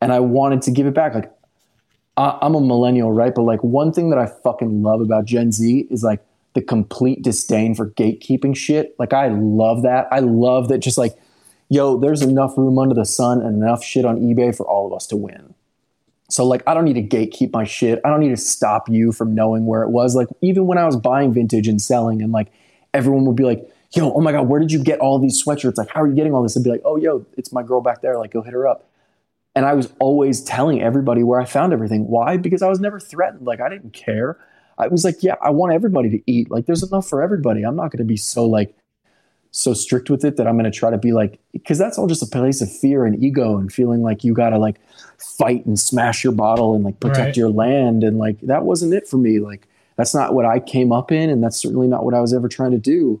and i wanted to give it back like I- i'm a millennial right but like one thing that i fucking love about gen z is like the complete disdain for gatekeeping shit. Like I love that. I love that just like, yo, there's enough room under the sun and enough shit on eBay for all of us to win. So like I don't need to gatekeep my shit. I don't need to stop you from knowing where it was. Like even when I was buying vintage and selling and like everyone would be like, yo, oh my God, where did you get all these sweatshirts? Like, how are you getting all this? I'd be like, oh yo, it's my girl back there. Like go hit her up. And I was always telling everybody where I found everything. Why? Because I was never threatened. Like I didn't care. I was like, yeah, I want everybody to eat. Like, there's enough for everybody. I'm not going to be so like so strict with it that I'm going to try to be like, because that's all just a place of fear and ego and feeling like you got to like fight and smash your bottle and like protect Right. your land. And like, that wasn't it for me. Like, that's not what I came up in. And that's certainly not what I was ever trying to do.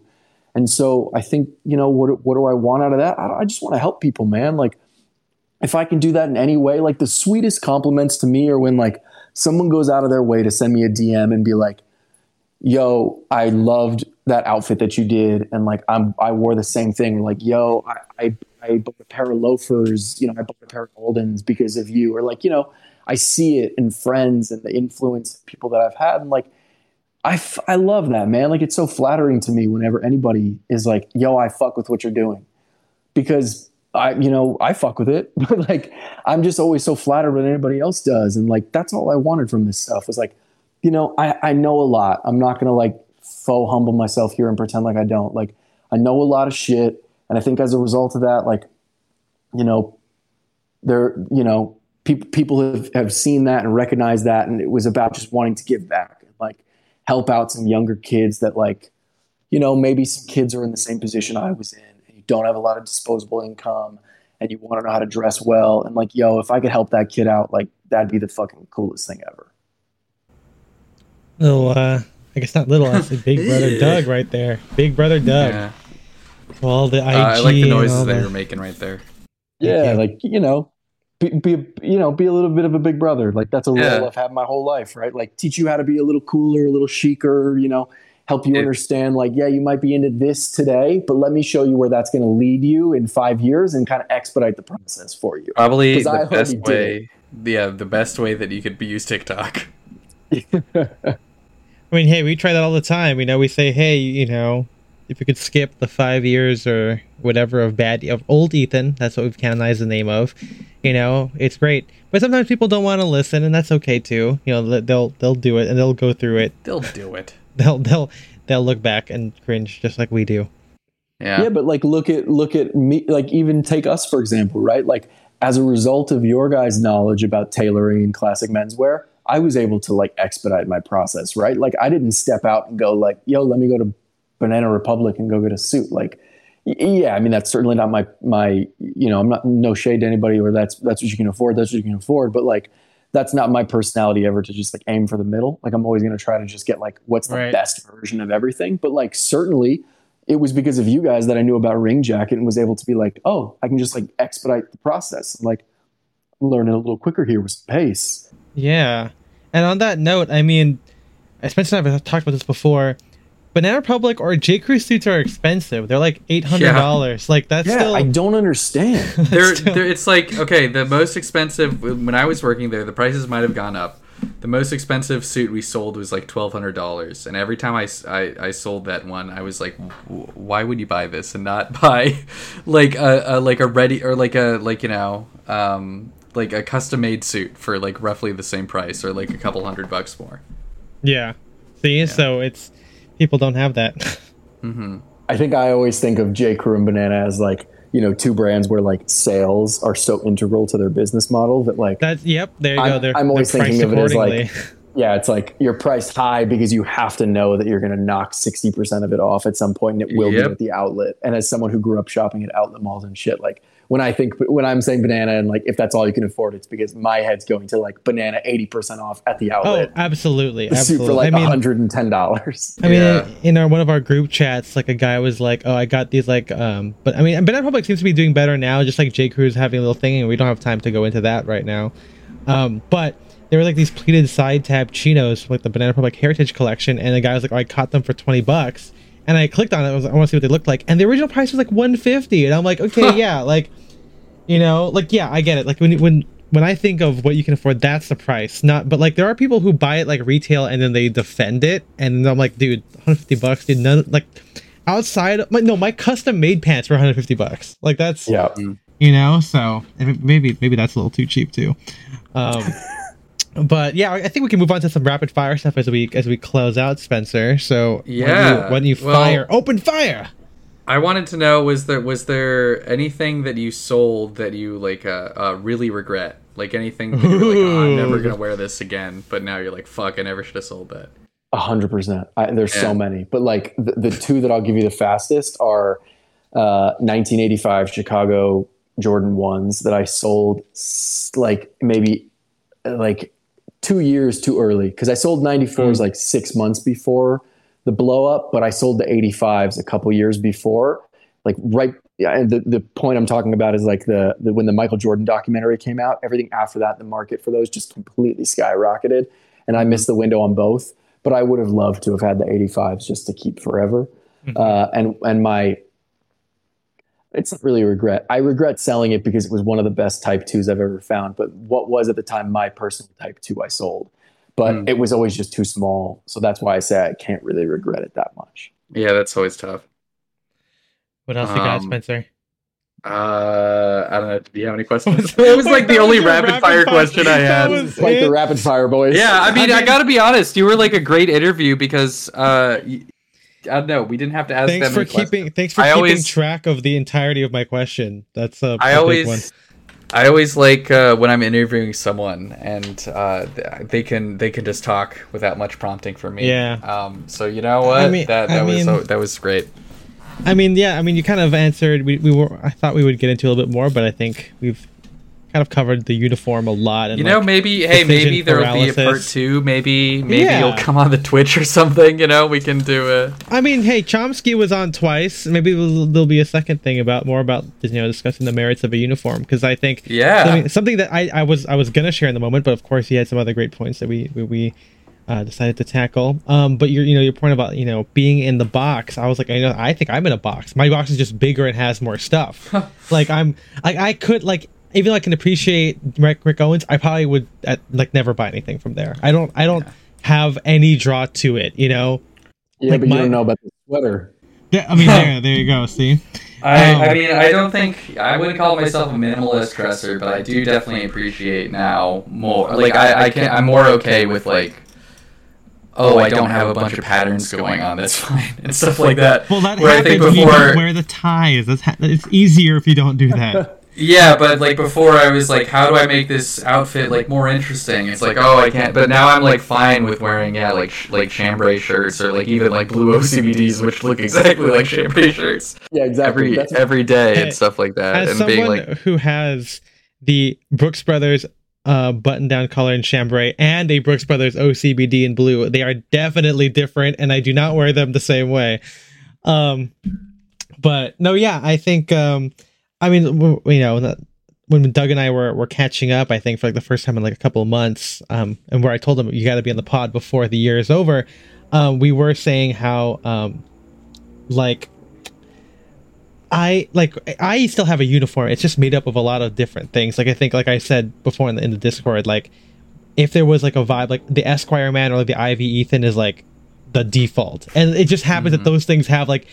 And so I think, you know, what, what do I want out of that? I, I just want to help people, man. Like, if I can do that in any way, like the sweetest compliments to me are when like someone goes out of their way to send me a DM and be like, yo, I loved that outfit that you did. And like, I'm, I wore the same thing. Like, yo, I, I, I bought a pair of loafers, you know, I bought a pair of Aldens because of you. Or like, you know, I see it in friends and the influence people that I've had. And like, I, f- I love that, man. Like, it's so flattering to me whenever anybody is like, yo, I fuck with what you're doing. Because I, you know, I fuck with it. (laughs) But like, I'm just always so flattered when anybody else does. And like, that's all I wanted from this stuff was like, you know, I, I know a lot. I'm not going to like faux humble myself here and pretend like I don't. Like, I know a lot of shit. And I think as a result of that, like, you know, there, you know, people people have, have seen that and recognized that. And it was about just wanting to give back help out some younger kids that like, you know, maybe some kids are in the same position I was in and you don't have a lot of disposable income and you want to know how to dress well. And like, yo, if I could help that kid out, like that'd be the fucking coolest thing ever. Little, uh, I guess not little. I said (laughs) Big Brother Doug right there. Big Brother Doug. Yeah. All the IG. Uh, I like the noises that the- you're making right there. Yeah, you. like you know, be, be you know, be a little bit of a big brother. Like that's a role Yeah. I've had my whole life, right? Like teach you how to be a little cooler, a little chicer. You know, help you Yeah. understand. Like, yeah, you might be into this today, but let me show you where that's going to lead you in five years, and kind of expedite the process for you. Probably 'Cause I the best did way. Yeah, the best way that you could be- use TikTok. (laughs) I mean, hey, we try that all the time. You know, we say, hey, you know, if you could skip the five years or whatever of bad of old Ethan, that's what we've canonized the name of. You know, it's great. But sometimes people don't want to listen, and that's okay too. You know, they'll they'll do it and they'll go through it. They'll do it. (laughs) They'll they'll they'll look back and cringe just like we do. Yeah. Yeah, but like look at look at me like even take us for example, right? Like as a result of your guys' knowledge about tailoring and classic menswear, I was able to like expedite my process, right? Like I didn't step out and go like, "Yo, let me go to Banana Republic and go get a suit." Like yeah, I mean that's certainly not my my you know, I'm not no shade to anybody where that's that's what you can afford, that's what you can afford, but like that's not my personality ever to just like aim for the middle. Like I'm always going to try to just get like what's the Right. best version of everything, but like certainly it was because of you guys that I knew about Ring Jacket and was able to be like, oh, I can just like expedite the process. Like learn it a little quicker here with pace. Yeah. And on that note, I mean, I Spencer and I have talked about this before. Banana Republic or J. Crew suits are expensive. They're like eight hundred dollars. Like that's Yeah, still I don't understand. (laughs) They're, still- they're, it's like okay, the most expensive when I was working there, the prices might have gone up. The most expensive suit we sold was like twelve hundred dollars, and every time I I sold that one, I was like, "W- why would you buy this and not (laughs) buy like a, a like a ready or like a like you know um, like a custom made suit for like roughly the same price or like a couple hundred bucks more. yeah. See, so it's people don't have that. Mm-hmm. I think I always think of J. Crew and Banana as like, you know, two brands where like sales are so integral to their business model that like That's yep. There you go. I'm- They're, I'm always they're thinking of it as, like, (laughs) yeah, it's like you're priced high because you have to know that you're going to knock 60% of it off at some point and it will Yep. be at the outlet. And as someone who grew up shopping at outlet malls and shit, like when I think, when I'm saying banana and like if that's all you can afford, it's because my head's going to like banana 80% off at the oh, outlet. absolutely, (laughs) absolutely. for like I mean, $110. I mean, Yeah. in our one of our group chats, like a guy was like, "Oh, I got these like," um, but I mean, Banana Republic seems to be doing better now. Just like J. Crew's having a little thing, and we don't have time to go into that right now. Um, but there were like these pleated side tab chinos, from, like the Banana Republic Heritage Collection, and the guy was like, oh, "I caught them for twenty bucks," and I clicked on it. I, was, I want to see what they looked like, and the original price was like one fifty, and I'm like, "Okay, (laughs) yeah, like, you know, like yeah, I get it. Like when when." When I think of what you can afford, that's the price. Not, but like there are people who buy it like retail and then they defend it, and I'm like, dude, 150 bucks, dude. None like outside. My, no, my custom made pants were 150 bucks. Like that's yeah. you know so maybe maybe that's a little too cheap too um (laughs) but yeah i think we can move on to some rapid fire stuff as we as we close out spencer so why don't you, Yeah, why don't you well- fire open fire I wanted to know was there was there anything that you sold that you like uh, uh really regret? Like anything that you were like, oh, I'm never gonna (laughs) wear this again, but now you're like, fuck, I never should have sold that. A hundred percent. There's Yeah. so many, but like the, the two that I'll give you the fastest are uh, 1985 Chicago Jordan ones that I sold like maybe like two years too early because I sold 94s like six months before the blow up, but I sold the 85s a couple years before. Like right. And the, the point I'm talking about is like the, the when the Michael Jordan documentary came out, everything after that, the market for those just completely skyrocketed, and I missed the window on both. But I would have loved to have had the 85s just to keep forever. Uh, and and my it's not really a regret. I regret selling it because it was one of the best Type Twos I've ever found. But what was at the time my personal Type Two I sold, but Hmm. it was always just too small. So that's why I say I can't really regret it that much. Yeah, that's always tough. What else you got, Um, Spencer? Uh, I don't know. Do you have any questions? (laughs) it was like the only That was your rapid fire fire- question I that had. was- like it- the rapid fire boys. Yeah, I mean, I, mean- gotta be honest. You were like a great interview because uh, y- I don't know. We didn't have to ask Thanks them for any questions. keeping. Thanks for I keeping always- track of the entirety of my question. That's a, I a always, big one. I always like uh, when I'm interviewing someone and uh, they can they can just talk without much prompting from me. Yeah. Um. So you know what? I mean- that I was mean- so, that was great. I mean, yeah. I mean, you kind of answered. We, we were. I thought we would get into a little bit more, but I think we've kind of covered the uniform a lot. And You know, like, maybe hey, maybe there will be a part two. Maybe maybe Yeah. you'll come on the Twitch or something. You know, we can do it. I mean, hey, Chomsky was on twice. Maybe there'll, there'll be a second thing about more about you know discussing the merits of a uniform because I think Yeah. something, something that I, I was I was gonna share in the moment, but of course he had some other great points that we we, we uh, decided to tackle. Um, but your you know your point about you know being in the box, I was like I know I think I'm in a box. My box is just bigger and has more stuff. (laughs) like I'm like I could like. Even though I can appreciate Rick, Rick Owens, I probably would uh, like never buy anything from there. I don't. I don't have any draw to it. You know. yeah, like but my- you don't know about the sweater. Yeah, I mean, there, there you go. See, I, Um, I mean, I don't think I wouldn't call myself a minimalist dresser, but I do definitely appreciate now more. Like I, I can, I'm more okay with like, oh, I don't have a bunch of patterns going on. That's (laughs) fine and stuff like that. well, that Where I happens think when you before, don't wear the ties. That's ha- it's easier if you don't do that. (laughs) yeah, but like before, I was like, how do I make this outfit like more interesting? It's like, oh, I can't. But now I'm like fine with wearing yeah, like sh- like chambray shirts or like even like blue (laughs) OCBDs, which look exactly like chambray shirts Yeah, exactly. every That's every day and stuff like that. As and someone being like, who has the Brooks Brothers uh, button-down collar in chambray and a Brooks Brothers OCBD in blue, they are definitely different, and I do not wear them the same way. Um, but no, yeah, I think. Um, I mean, you know, when Doug and I were, were catching up, I think for like the first time in like a couple of months, um, and where I told him you got to be on the pod before the year is over, um, we were saying how, um, like, I like I still have a uniform. It's just made up of a lot of different things. Like I think, like I said before in the in the Discord, like if there was like a vibe, like the Esquire man or like the Ivy Ethan is like the default, and it just happens that those things have like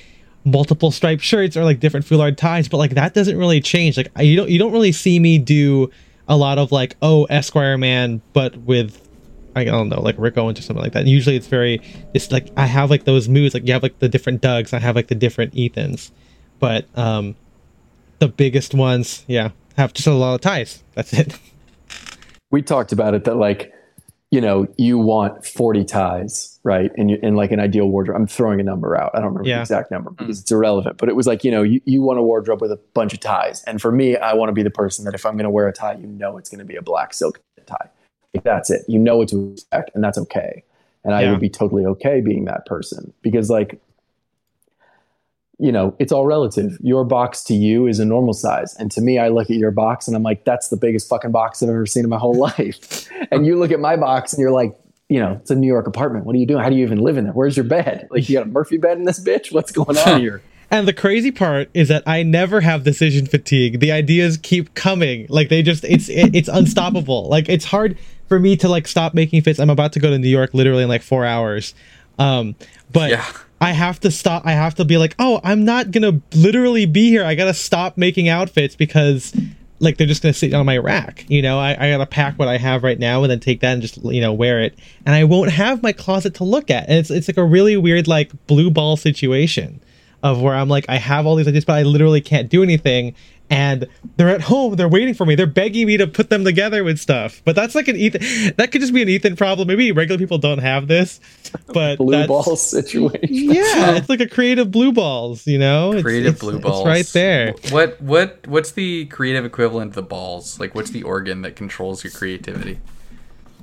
multiple striped shirts or like different foulard ties, but like that doesn't really change. Like you don't you don't really see me do a lot of like oh Esquire man, but with I don't know like Rick Owens or something like that. And usually it's very it's like I have like those moods. Like you have like the different Dougs, I have like the different Ethans, but um the biggest ones, yeah, have just a lot of ties. That's it. (laughs) we talked about it that like you know you want 40 ties right? And your- in like an ideal wardrobe i'm throwing a number out. I don't remember Yeah. the exact number because hmm. it's irrelevant. But it was like you know you, you want a wardrobe with a bunch of ties. And for me i want to be the person that if i'm going to wear a tie you know it's going to be a black silk tie. Like that's it you know what to expect and that's okay. And i would be totally okay being that person. Because like you know, it's all relative. Your box to you is a normal size. And to me, I look at your box and I'm like, that's the biggest fucking box I've ever seen in my whole (laughs) life. and you look at my box and you're like, you know, it's a New York apartment. What are you doing? How do you even live in there? Where's your bed? (laughs) Like, you got a Murphy bed in this bitch? What's going on (laughs) here? And the crazy part is that I never have decision fatigue. The ideas keep coming. Like they just it's it, it's unstoppable. Like it's hard for me to like stop making fits. I'm about to go to New York literally in like 4 hours. Um but Yeah. I have to stop I have to be like, "Oh, I'm not to literally be here. I got to stop making outfits because like they're just gonna sit on my rack you know? I, I gotta pack what i have right now and then take that and just you know wear it. And i won't have my closet to look at. And it's, it's like a really weird like blue ball situation of where i'm like i have all these ideas but i literally can't do anything and they're at home. They're waiting for me. They're begging me to put them together with stuff. But that's like an Ethan. That could just be an Ethan problem. Maybe regular people don't have this, but Blue that's- ball situation. (laughs) Yeah, it's like a creative blue balls. You know, Creative it's- blue it's balls. right there. What what what's the creative equivalent of the balls? Like what's the organ that controls your creativity?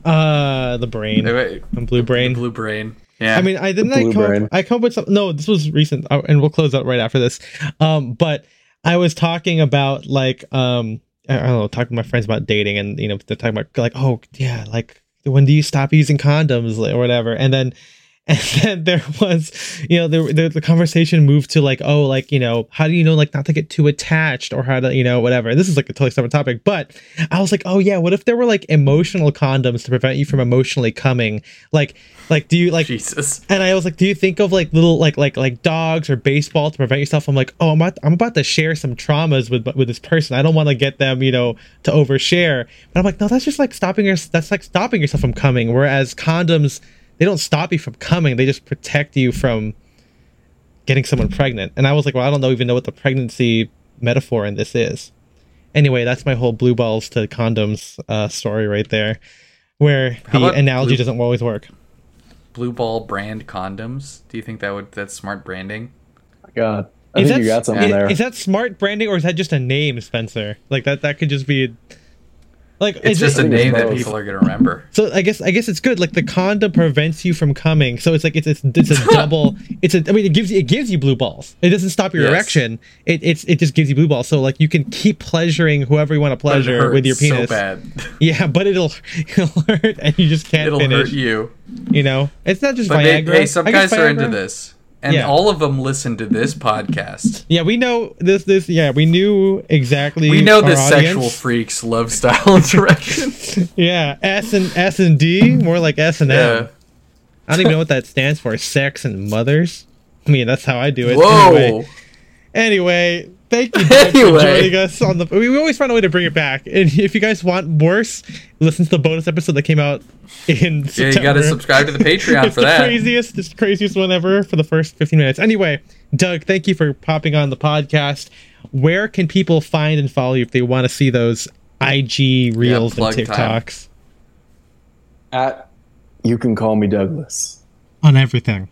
Uh, the brain, Wait, wait, and blue brain. Blue brain. Yeah. I mean, I didn't. I come. Up, I come up with something. No, this was recent, uh, and we'll close out right after this. Um, but I was talking about like um, I don't know, talking to my friends about dating, and you know, they're talking about like, oh yeah, like when do you stop using condoms or whatever, and then. (laughs) And then there was, you know, the, the the conversation moved to like, oh, like you know, how do you know like not to get too attached or how to, you know, whatever. This is like a totally separate topic, but I was like, oh yeah, what if there were like emotional condoms to prevent you from emotionally coming? Like, like do you like Jesus. and I was like, "Do you think of like little like like like dogs or baseball to prevent yourself?" I'm like, "Oh, I'm about, I'm about to share some traumas with with this person. I don't want to get them, you know, to overshare." But I'm like, "No, that's just like stopping your that's like stopping yourself from coming." Whereas condoms, they don't stop you from coming; they just protect you from getting someone pregnant. And I was like, "Well, I don't know even know what the pregnancy metaphor in this is." Anyway, that's my whole blue balls to condoms uh, story right there, where the analogy blue- doesn't always work. Blue ball brand condoms. Do you think that would that's smart branding? God, I Is think that, you got something is, there. is that smart branding or is that just a name, Spencer? Like that that could just be like It's just a name that people are gonna remember. so I guess I guess it's good. Like the condom prevents you from coming, so it's like it's it's, it's a (laughs) double. It's a I mean it gives you it gives you blue balls. It doesn't stop your Yes. erection. It it's it just gives you blue balls. So like you can keep pleasuring whoever you want to But it pleasure with your penis. So bad. (laughs) Yeah, but it'll it'll (laughs) hurt and you just can't It'll finish. hurt you. You know, it's not just But they, Viagra. hey, some I guess guys are into this, and Yeah. all of them listen to this podcast. (laughs) Yeah, we know this. This yeah, we knew exactly. We know the sexual freaks love style direction. (laughs) Yeah, S and S and D, more like S and M. yeah. I don't even know what that stands for. Sex and mothers. I mean, that's how I do it. Whoa. Anyway, anyway thank you (laughs) Doug, Anyway. for joining us on the. We, we always find a way to bring it back. And if you guys want worse, listen to the bonus episode that came out in Yeah, September. you got to subscribe to the Patreon it's for the that. craziest, it's the craziest one ever for the first 15 minutes. Anyway, Doug, thank you for popping on the podcast. Where can people find and follow you if they want to see those IG reels and plug time. TikToks? At you can call me Douglas On everything.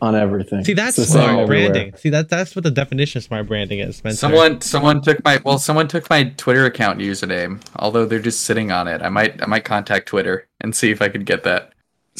On everything. See, that's It's the smart everywhere. branding. See, that that's what the definition of smart branding is, Spencer. Someone, someone took my well, someone took my Twitter account username. Although they're just sitting on it, I might, I might contact Twitter and see if I could get that.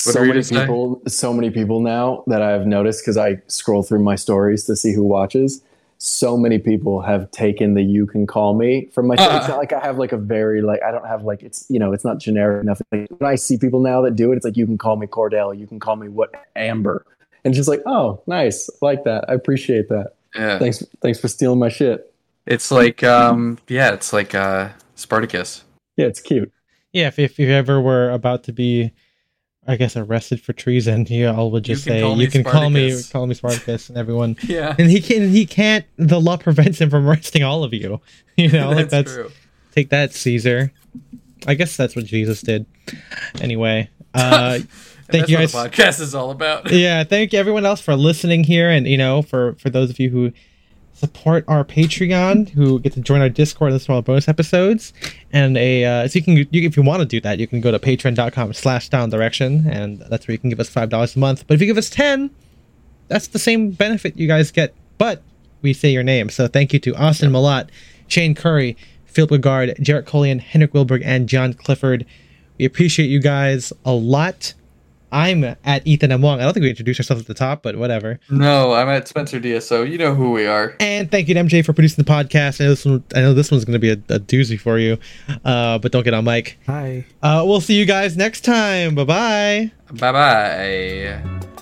What so many gonna say? people, so many people now that I've noticed because I scroll through my stories to see who watches. So many people have taken the "you can call me" from my. (laughs) Uh. it's not like I have like a very like I don't have like it's you know it's not generic enough. Like, when I see people now that do it, it's like you can call me Cordell, you can call me what Amber, and it's just like oh nice, I like that, I appreciate that. Yeah, Thanks, thanks for stealing my shit. it's like, um, yeah, it's like uh, Spartacus. Yeah, it's cute. yeah, if, if you ever were about to be, I guess, arrested for treason, you all would just can say, call me "You can call me, Spartacus." call me Spartacus," and everyone. (laughs) Yeah, And he can, he can't. The law prevents him from arresting all of you. (laughs) You know, like that's, that's true. take that, Caesar. I guess that's what Jesus did. Anyway, (laughs) uh, And thank you guys. what the podcast is all about. (laughs) yeah, thank you everyone else for listening here, and you know, for for those of you who support our Patreon, who get to join our Discord and listen to all the bonus episodes, and a uh, so you can you, if you want to do that, you can go to Patreon.com/slash Down Direction, and that's where you can give us five dollars a month. But if you give us ten, that's the same benefit you guys get, but we say your name. So thank you to Austin Malott, Shane Curry, Philip Regard, Jarrett Colian, Henrik Wilberg, and John Clifford. We appreciate you guys a lot. I'm at Ethan M. Wong. I don't think we introduced ourselves at the top, but whatever. No, I'm at Spencer DSO. You know who we are. And thank you to MJ for producing the podcast. I know this one, I know this one's going to be a, a doozy for you, uh, but don't get on mic. Hi. Uh, we'll see you guys next time. Bye bye. Bye bye.